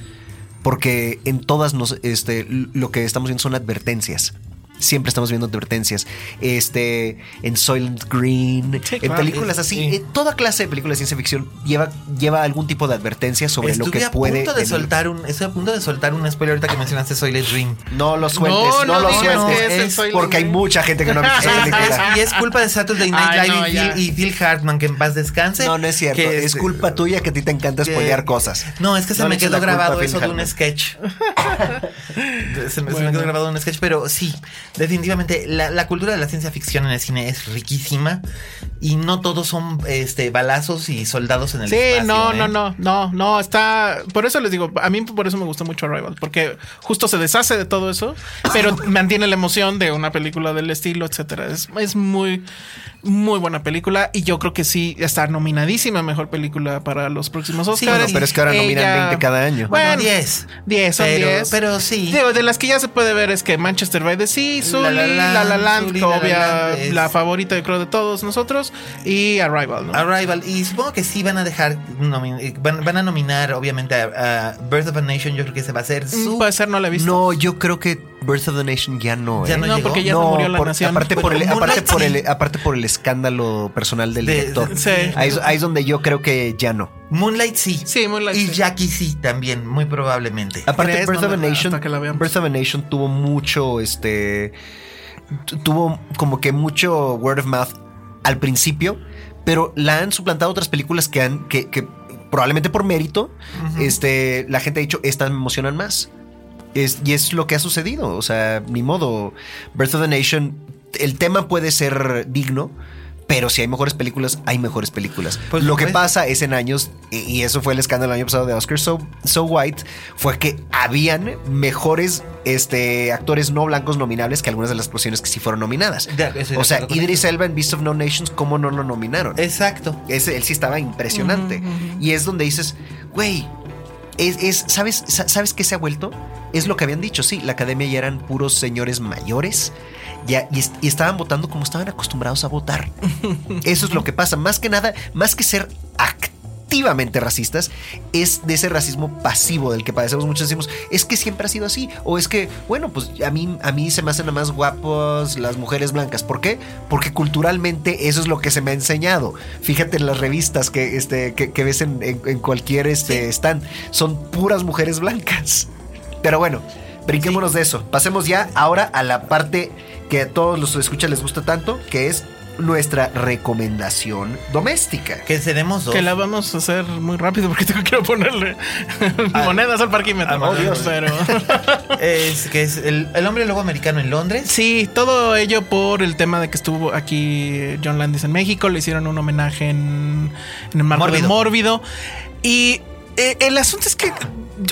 Porque en todas nos, este, lo que estamos viendo son advertencias. Siempre estamos viendo advertencias. Este, en Soylent Green, Sí, en claro. películas así. Sí. eh, toda clase de películas de ciencia ficción lleva, lleva algún tipo de advertencia sobre lo que a puede. punto de venir. soltar un, estoy a punto de soltar un spoiler ahorita que mencionaste Soylent Dream. No lo sueltes, No, no, no lo sueltes. que es el es Soylent porque hay Green. mucha gente que no ha visto esa Es- película. y es culpa de Saturday Night Ay, Live no, y. Phil, y Phil Hartman, que en paz descanse. No, no es cierto. que es culpa tuya que a ti te encanta spoilear cosas. No, es que se me quedó grabado eso de un sketch. se, me, se me Bueno. quedó grabado un sketch, pero sí, definitivamente la, la cultura de la ciencia ficción en el cine es riquísima y no todos son este balazos y soldados en el Sí, espacio. no, ¿eh? no, no, no, no, está. Por eso les digo, a mí por eso me gusta mucho Arrival, porque justo se deshace de todo eso, pero mantiene la emoción de una película del estilo, etcétera. Es, es muy, muy buena película y yo creo que sí está nominadísima mejor película para los próximos Sí, Oscars. bueno, pero es que ahora nominan Ella- 20 cada año. Bueno, Bueno, 10. 10, son Pero- 10. pero sí. Digo, de las que ya se puede ver es que Manchester by the Sea, Sully, La La La La, Land, Sully, La obvia, es- la favorita yo creo de todos nosotros, y Arrival, ¿no? Arrival. Y supongo que sí van a dejar, eh, van, van a nominar obviamente a, a Birth of a Nation. Yo creo que ese va a ser Mm, su... Puede ser, no la he visto. No, yo creo que Birth of the Nation ya no. Ya ¿eh? no No, llegó. porque ya se murió la por- nación. Aparte por, el, aparte, Moonlight por sí. el, aparte por el escándalo personal del De- director. Sí. Ahí, es- ahí es donde yo creo que ya no. Moonlight sí. Sí, Moonlight Y sí. Jackie sí también, muy probablemente. Aparte. Birth No, of a no, Nation, que la. Birth of a Nation tuvo mucho, este, tu- tuvo como que mucho word of mouth al principio, pero la han suplantado otras películas que han, que, que probablemente por mérito, este, la gente ha dicho, estas me emocionan más. Es, y es lo que ha sucedido. O sea, ni modo. Birth of the Nation, el tema puede ser digno. Pero si hay mejores películas, hay mejores películas. Lo que pasa es en años, y- eso fue el escándalo el año pasado de Oscar So, So White, fue que habían mejores este, actores no blancos nominables que algunas de las posiciones que sí fueron nominadas. O sea, Idris Elba en Beast of No Nations, ¿cómo no lo nominaron? Exacto. Ese, él sí estaba impresionante. Y es donde dices, güey, es, es- ¿sabes, sa- ¿sabes qué se ha vuelto? Es lo que habían dicho, sí, la academia ya eran puros señores mayores ya, y, y estaban votando como estaban acostumbrados a votar. Eso es lo que pasa. Más que nada, más que ser activamente racistas, es de ese racismo pasivo del que padecemos muchos. Decimos, es que siempre ha sido así. O es que, bueno, pues a mí, a mí se me hacen más guapos las mujeres blancas. ¿Por qué? Porque culturalmente eso es lo que se me ha enseñado. Fíjate en las revistas que, este, que, que ves en, en- en cualquier este, stand. Son puras mujeres blancas. Pero bueno, brinquémonos de eso. Pasemos ya ahora a la parte que a todos los escuchas les gusta tanto, que es nuestra recomendación doméstica. Que tenemos dos. Que la vamos a hacer muy rápido porque tengo que ponerle monedas al parquímetro. ah, oh, Dios. Pero Es que es el, el hombre lobo americano en Londres. sí, todo ello por el tema de que estuvo aquí John Landis en México. Le hicieron un homenaje en, en el marco de Mórbido. Mórbido. Y eh, el asunto es que,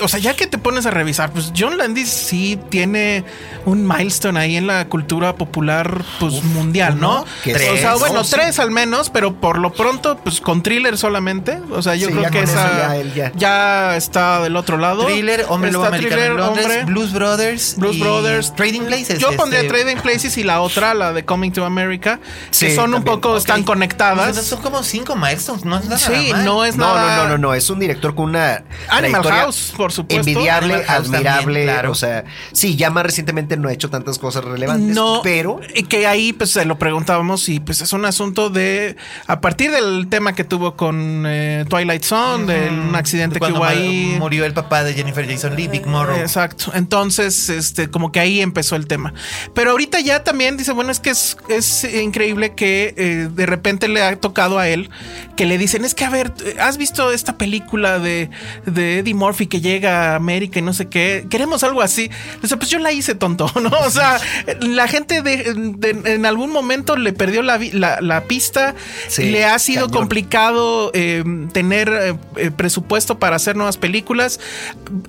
o sea, ya que te pones a revisar, pues John Landis sí tiene un milestone ahí en la cultura popular pues mundial, ¿no? que o sea, tres, bueno, ¿no? Sí. tres al menos, pero por lo pronto, pues con thriller solamente. O sea, yo Sí, creo que esa ya él ya. ya está del otro lado. Thriller, hombre Está Thriller, Londres, hombre. Blues Brothers. Blues y Brothers. Trading Places. Yo pondría este, Trading Places y la otra, la de Coming to America, que son un poco, están conectadas. Son, son como cinco milestones, no es nada Sí, mal. no es No, nada. no, no, no, no, es un director con una Animal House. Por supuesto. envidiable, admirable. también, claro. O sea, sí, ya más recientemente no ha hecho tantas cosas relevantes. No, pero y que ahí pues se lo preguntábamos y pues es un asunto de a partir del tema que tuvo con eh, Twilight Zone, de un accidente que hubo ahí. murió el papá de Jennifer Jason Lee, Big Morrow. Exacto. Entonces, este, como que ahí empezó el tema. Pero ahorita ya también dice, bueno, es que es, es increíble que eh, de repente le ha tocado a él que le dicen, es que a ver, ¿has visto esta película de, de Eddie Murphy que llega a América y no sé qué? Queremos algo así. Dice, pues yo la hice tonto, ¿no? O sea, la gente de, de- en algún momento le perdió la, la, la pista, Sí, le ha sido cañón. complicado eh, tener eh, eh, presupuesto para hacer nuevas películas.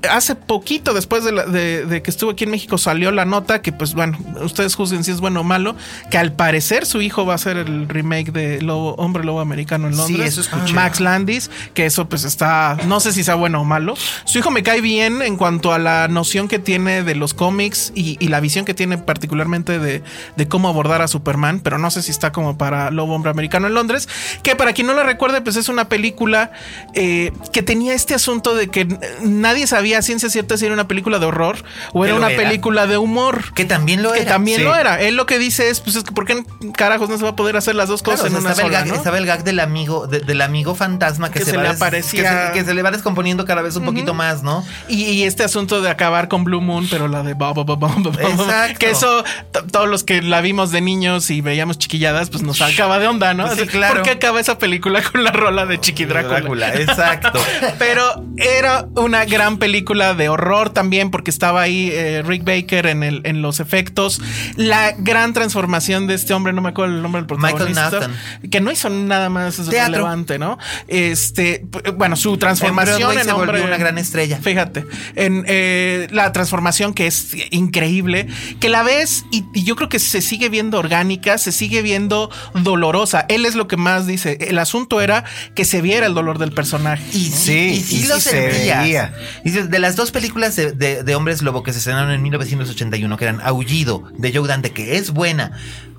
Hace poquito, después de, la- de- que estuvo aquí en México, salió la nota que, pues bueno, ustedes juzguen si es bueno o malo, que al parecer su hijo va a ser el remake de Lobo, Hombre Lobo Americano en Sí, Londres. eso escuché. Max Landis, que eso pues está, no sé si sea bueno o malo. Su hijo me cae bien en cuanto a la noción que tiene de los cómics y, y la visión que tiene particularmente de, de cómo abordar a Superman, pero no sé si está como para Lobo Hombre Americano en Londres, que para quien no la recuerde, pues es una película eh, que tenía este asunto de que nadie sabía ciencia cierta si era una película de horror o Que era una era. película de humor. Que también lo Que era. también sí. lo era. Él lo que dice es, pues es que ¿por qué carajos no se va a poder hacer las dos Claro, cosas o en sea, una estaba, el sola, gag, ¿no? estaba el gag del amigo, de- del amigo fantasma que, Que se, le aparecía. que se, que se le va descomponiendo cada vez un poquito más, ¿no? Y, y este asunto de acabar con Blue Moon, pero la de Exacto. que eso todos los que la vimos de niños y veíamos chiquilladas, pues nos acaba de onda, ¿no? Sí, Así, claro. ¿Por qué acaba esa película con la rola de Chiqui Drácula? exacto. Pero era una gran película de horror también, porque estaba ahí eh, Rick Baker en, el, en los efectos. La gran transformación de este hombre, no me acuerdo el nombre del Michael protagonista. Nathan. Que no hizo nada más Teatro. relevante, ¿no? Este, bueno, su transformación En se volvió una gran estrella. Fíjate, en eh, la transformación que es increíble, que la ves y, y yo creo que se sigue viendo orgánica, se sigue viendo dolorosa. Él es lo que más dice. El asunto era que se viera el dolor del personaje. Y Sí, sí, y sí y lo sí se veía. Y de, de las dos películas de, de- de Hombres Lobo que se estrenaron en 1981, que eran Aullido de Joe Dante, que es buena,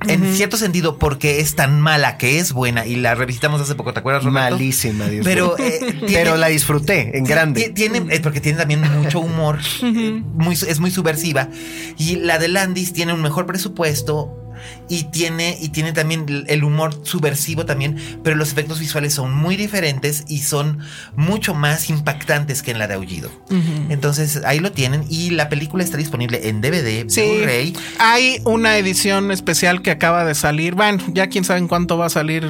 en cierto sentido, porque es tan mala que es buena, y la revisitamos hace poco, ¿te acuerdas, Roberto? malísima, Dios Pero, eh, tiene- Pero la disfruté en grande. Tiene, porque tiene también mucho humor, eh, muy, es muy subversiva. Y la de Landis tiene un mejor presupuesto. Y tiene, y tiene también el- humor subversivo también, pero los efectos visuales son muy diferentes y son mucho más impactantes que en la de Aullido. Entonces ahí lo tienen y la película está disponible en DVD, Sí, Blu-ray. hay una edición especial que acaba de salir. Bueno, ya quién sabe en cuánto va a salir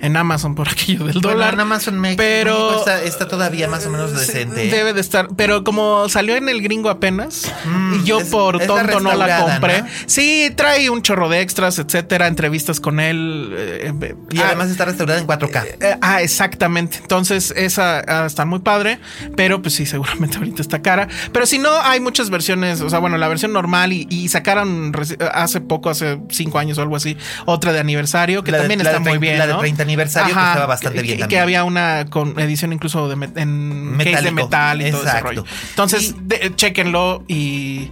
en Amazon por aquello del Bueno, dólar. en Amazon México, pero México está, está todavía más o menos decente. Debe de estar, pero como salió en el gringo apenas Mm, y yo es- por tonto no la compré. ¿no? Sí, trae un chorro de extras, etcétera, entrevistas con él. eh, eh, Y ah, además está restaurada en 4K. eh, ah, exactamente. Entonces, esa ah, está muy padre, pero pues sí, seguramente ahorita está cara. Pero si no, hay muchas versiones, o sea, bueno, la versión normal y, y sacaron hace poco, hace cinco años o algo así, otra de aniversario que La también está muy bien. la de ¿no? 30 aniversario, que estaba bastante que- bien que- también. Que había una con edición incluso de case metal y todo ese rollo. Entonces, Y- de- chéquenlo y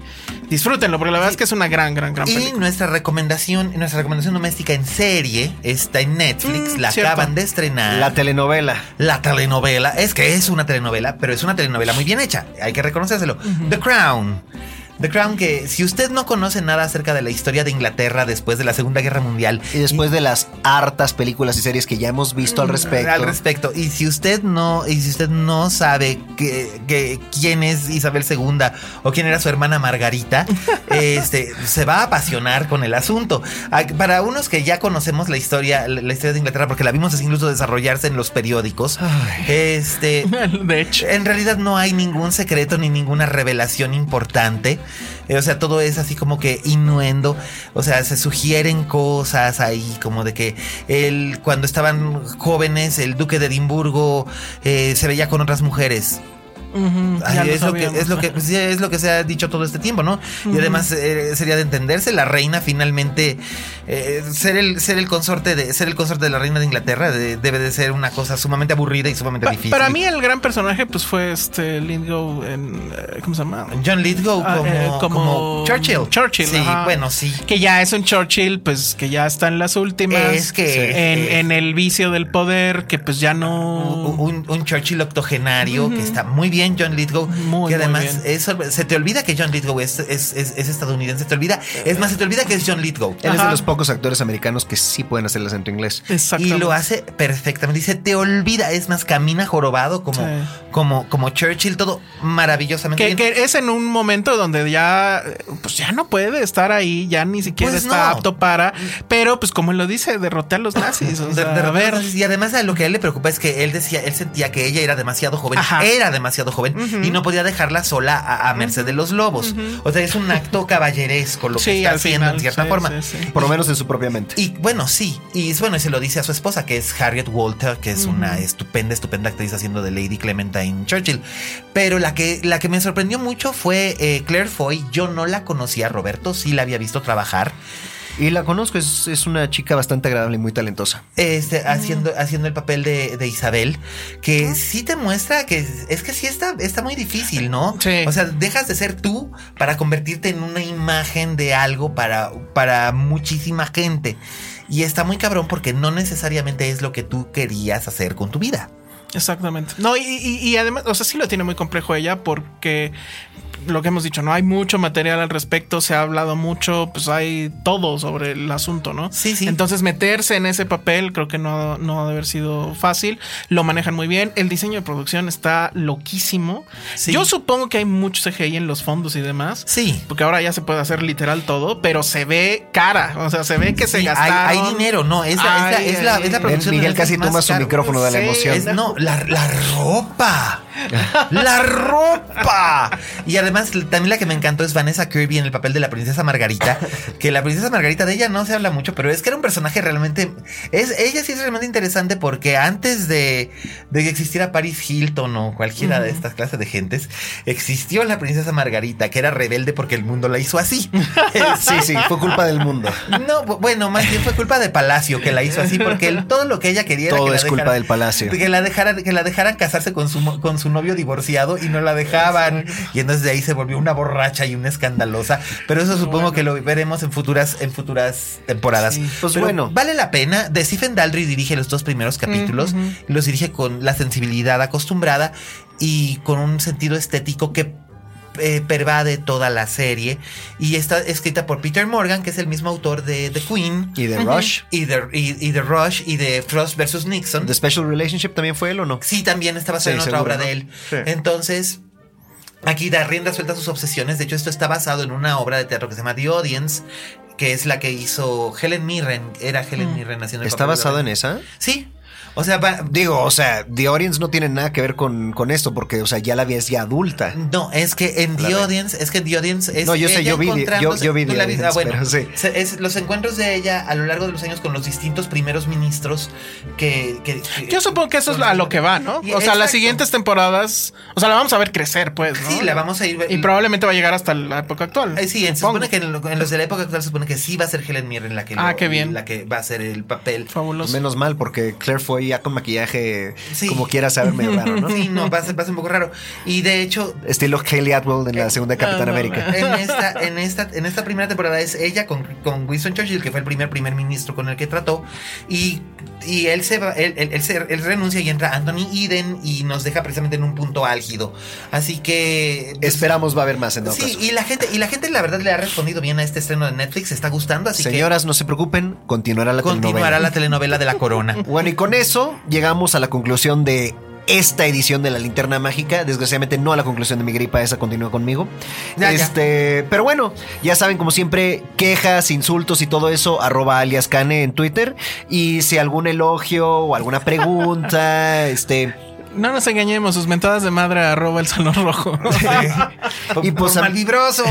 disfrútenlo, porque la verdad es que es una gran, gran, gran Y película. nuestra recomendación, nuestra recomendación doméstica en serie está en Netflix. Mm, la cierto. acaban de estrenar. La telenovela. La telenovela. Es que es una telenovela, pero es una telenovela muy bien hecha. Hay que reconocérselo. The Crown. The Crown, que si usted no conoce nada acerca de la historia de Inglaterra después de la Segunda Guerra Mundial. Y después de las hartas películas y series que ya hemos visto al respecto. Al respecto. Y si usted no, y si usted no sabe que, que- quién es Isabel II o quién era su hermana Margarita, este se va a apasionar con el asunto. Ah, Para unos que ya conocemos la historia, la historia de Inglaterra, porque la vimos así incluso desarrollarse en los periódicos, este De hecho. en realidad no hay ningún secreto ni ninguna revelación importante. Eh, o sea, todo es así como que innuendo. O sea, se sugieren cosas ahí, como de que él, cuando estaban jóvenes, el duque de Edimburgo eh, se veía con otras mujeres. Ay, lo es, lo que, es, lo que, es lo que se ha dicho todo este tiempo, ¿no? Y además eh, sería de entenderse, la reina finalmente eh, ser el ser el consorte de ser el consorte de la reina de Inglaterra de- debe de ser una cosa sumamente aburrida y sumamente Pa- difícil. Para mí el gran personaje pues fue este Lindgo en eh, ¿cómo se llama? John Lithgow Ah, como, eh, como Churchill. Churchill, Sí, ajá. bueno, sí. Que ya es un Churchill, pues que ya está en las últimas. Es que- en, es- en el vicio del poder, que pues ya no. Un, un Churchill octogenario que está muy bien bien John Lithgow. Muy, que muy además bien. es sorpre- se te olvida que John Lithgow es, es, es- es estadounidense. Te olvida. Es más, se te olvida que es John Lithgow. Él es de los pocos actores americanos que sí pueden hacer el acento inglés. Y Exactamente. lo hace perfectamente. Dice, te olvida. Es más, camina jorobado como, Sí. como, como Churchill, todo maravillosamente Que, bien. que es en un momento donde ya, pues ya no puede estar ahí, ya ni siquiera Pues está no. apto para, pero pues como él lo dice, derroté a los nazis. O De- sea, de a ver, repente, y además lo que a él le preocupa es que él decía, él sentía que ella era demasiado joven, Ajá. era demasiado joven y no podía dejarla sola a, a merced de los lobos. O sea, es un acto caballeresco lo que está haciendo final, en cierta sí, forma. sí, sí. Por lo menos en su propia mente. Y bueno, sí, y bueno, y se lo dice a su esposa, que es Harriet Walter, que es una estupenda, estupenda actriz haciendo de Lady Clementine Churchill. Pero la que, la que me sorprendió mucho fue eh, Claire Foy. Yo no la conocía, Roberto, sí la había visto trabajar. Y la conozco, es, es una chica bastante agradable y muy talentosa. este, haciendo, haciendo el papel de, de Isabel, que sí te muestra que es que sí está, está muy difícil, ¿no? Sí. O sea, dejas de ser tú para convertirte en una imagen de algo para, para muchísima gente. Y está muy cabrón porque no necesariamente es lo que tú querías hacer con tu vida. Exactamente. No, y, y- y además, o sea, sí lo tiene muy complejo ella porque lo que hemos dicho, no hay mucho material al respecto, se ha hablado mucho, pues hay todo sobre el asunto, ¿no? Sí, sí. Entonces meterse en ese papel creo que no, no ha de haber sido fácil, lo manejan muy bien, el diseño de producción está loquísimo. Sí. Yo supongo que hay mucho CGI en los fondos y demás. Sí. Porque ahora ya se puede hacer literal todo, pero se ve cara, o sea, se ve que se Sí, hay, gastaron. hay dinero, no, es la, es la, Ay, es la, es la producción. Miguel casi toma su caro. micrófono de la emoción. Es- no, la, la ropa. La ropa. Y además, también la que me encantó es Vanessa Kirby en el papel de la princesa Margarita. Que la princesa Margarita de ella no se habla mucho, pero es que era un personaje realmente. Es, ella sí es realmente interesante porque antes de, de que existiera Paris Hilton o cualquiera de estas clases de gentes, existió la princesa Margarita, que era rebelde porque el mundo la hizo así. Sí, sí, fue culpa del mundo. No, bu- bueno, más bien fue culpa de Palacio que la hizo así, porque él- todo lo que ella quería era Todo que la es culpa dejaran- del Palacio. Que la dejaran, que la dejaran casarse con su, con su novio divorciado y no la dejaban. Y entonces de ahí se volvió una borracha y una escandalosa. Pero eso supongo que lo veremos en futuras, en futuras temporadas. Sí, pues Pero bueno. Vale la pena. De Stephen Daldry dirige los dos primeros capítulos. Los dirige con la sensibilidad acostumbrada y con un sentido estético que eh, pervade toda la serie y está escrita por Peter Morgan, que es el mismo autor de The Queen Y de Rush. y de, y, y de Rush y de Frost versus Nixon. ¿The Special Relationship también fue él o no? Sí, también está basado Sí, en otra obra ¿no? de él. Sí. Entonces, aquí da rienda suelta a sus obsesiones. De hecho, esto está basado en una obra de teatro que se llama The Audience, que es la que hizo Helen Mirren. Era Helen Mirren haciendo el ¿Está papel de basado en esa? Sí. O sea, va- Digo, o sea, The Audience no tiene nada que ver con, con esto, porque, o sea, ya la ves ya adulta. No, es que en The. Audience, es que The Audience es. No, yo sé, yo vi yo- yo vi The la viste, ah, Audience, bueno, pero sí. es los encuentros de ella a lo largo de los años con los distintos primeros ministros que. que- que- Yo supongo que eso es a lo que va, ¿no? Y- O sea, las siguientes temporadas, o sea, la vamos a ver crecer, pues, ¿no? Sí, la vamos a ir. Y probablemente va a llegar hasta la época actual. Eh, sí, se supone que en, lo- en los de la época actual se supone que sí va a ser Helen Mirren la que, Ah, lo- qué bien. la que va a hacer el papel. Fabuloso. Menos mal, porque Claire fue ya con maquillaje, Sí. como quiera saber, medio raro, ¿no? Sí, no, va a, ser, va a ser un poco raro. Y de hecho, Estilo Haley Atwell en la segunda de Capitán no, no. América. en esta, en esta, en esta primera temporada es ella con, con Winston Churchill, que fue el primer primer ministro con el que trató, y, y él se va, él, él- él se- él renuncia y entra Anthony Eden y nos deja precisamente en un punto álgido. Así que pues, Esperamos va a haber más en todo Sí, caso. y la gente, y la gente la verdad le ha respondido bien a este estreno de Netflix, está gustando, así Señoras, no se preocupen, continuará la continuará telenovela. la telenovela de la corona. Bueno, y con eso llegamos a la conclusión de esta edición de la linterna mágica. Desgraciadamente no a la conclusión de mi gripa, esa continúa conmigo. Ya, ya. este, pero bueno, ya saben, como siempre, quejas, insultos y todo eso, arroba alias Cane en Twitter. Y si algún elogio o alguna pregunta, este. No nos engañemos, sus mentadas de madre arroba el salón rojo. Y pues Por a- malvibroso.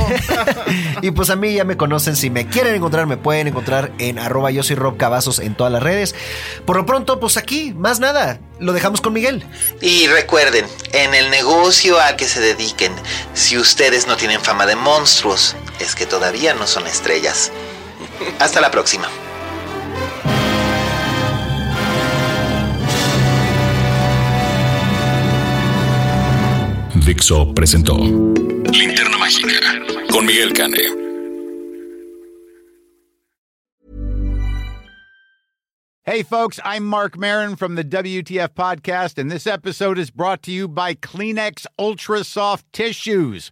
y pues a mí ya me conocen. Si me quieren encontrar, me pueden encontrar en arroba yo soy Rob Cavazos en todas las redes. Por lo pronto, pues aquí, más nada. Lo dejamos con Miguel. Y recuerden, en el negocio al que se dediquen, si ustedes no tienen fama de monstruos, es que todavía no son estrellas. Hasta la próxima. Dixo presentó Linterna Mágica con Miguel Cane. Hey, folks, I'm Mark Marin from the WTF Podcast, and this episode is brought to you by Kleenex Ultra Soft Tissues,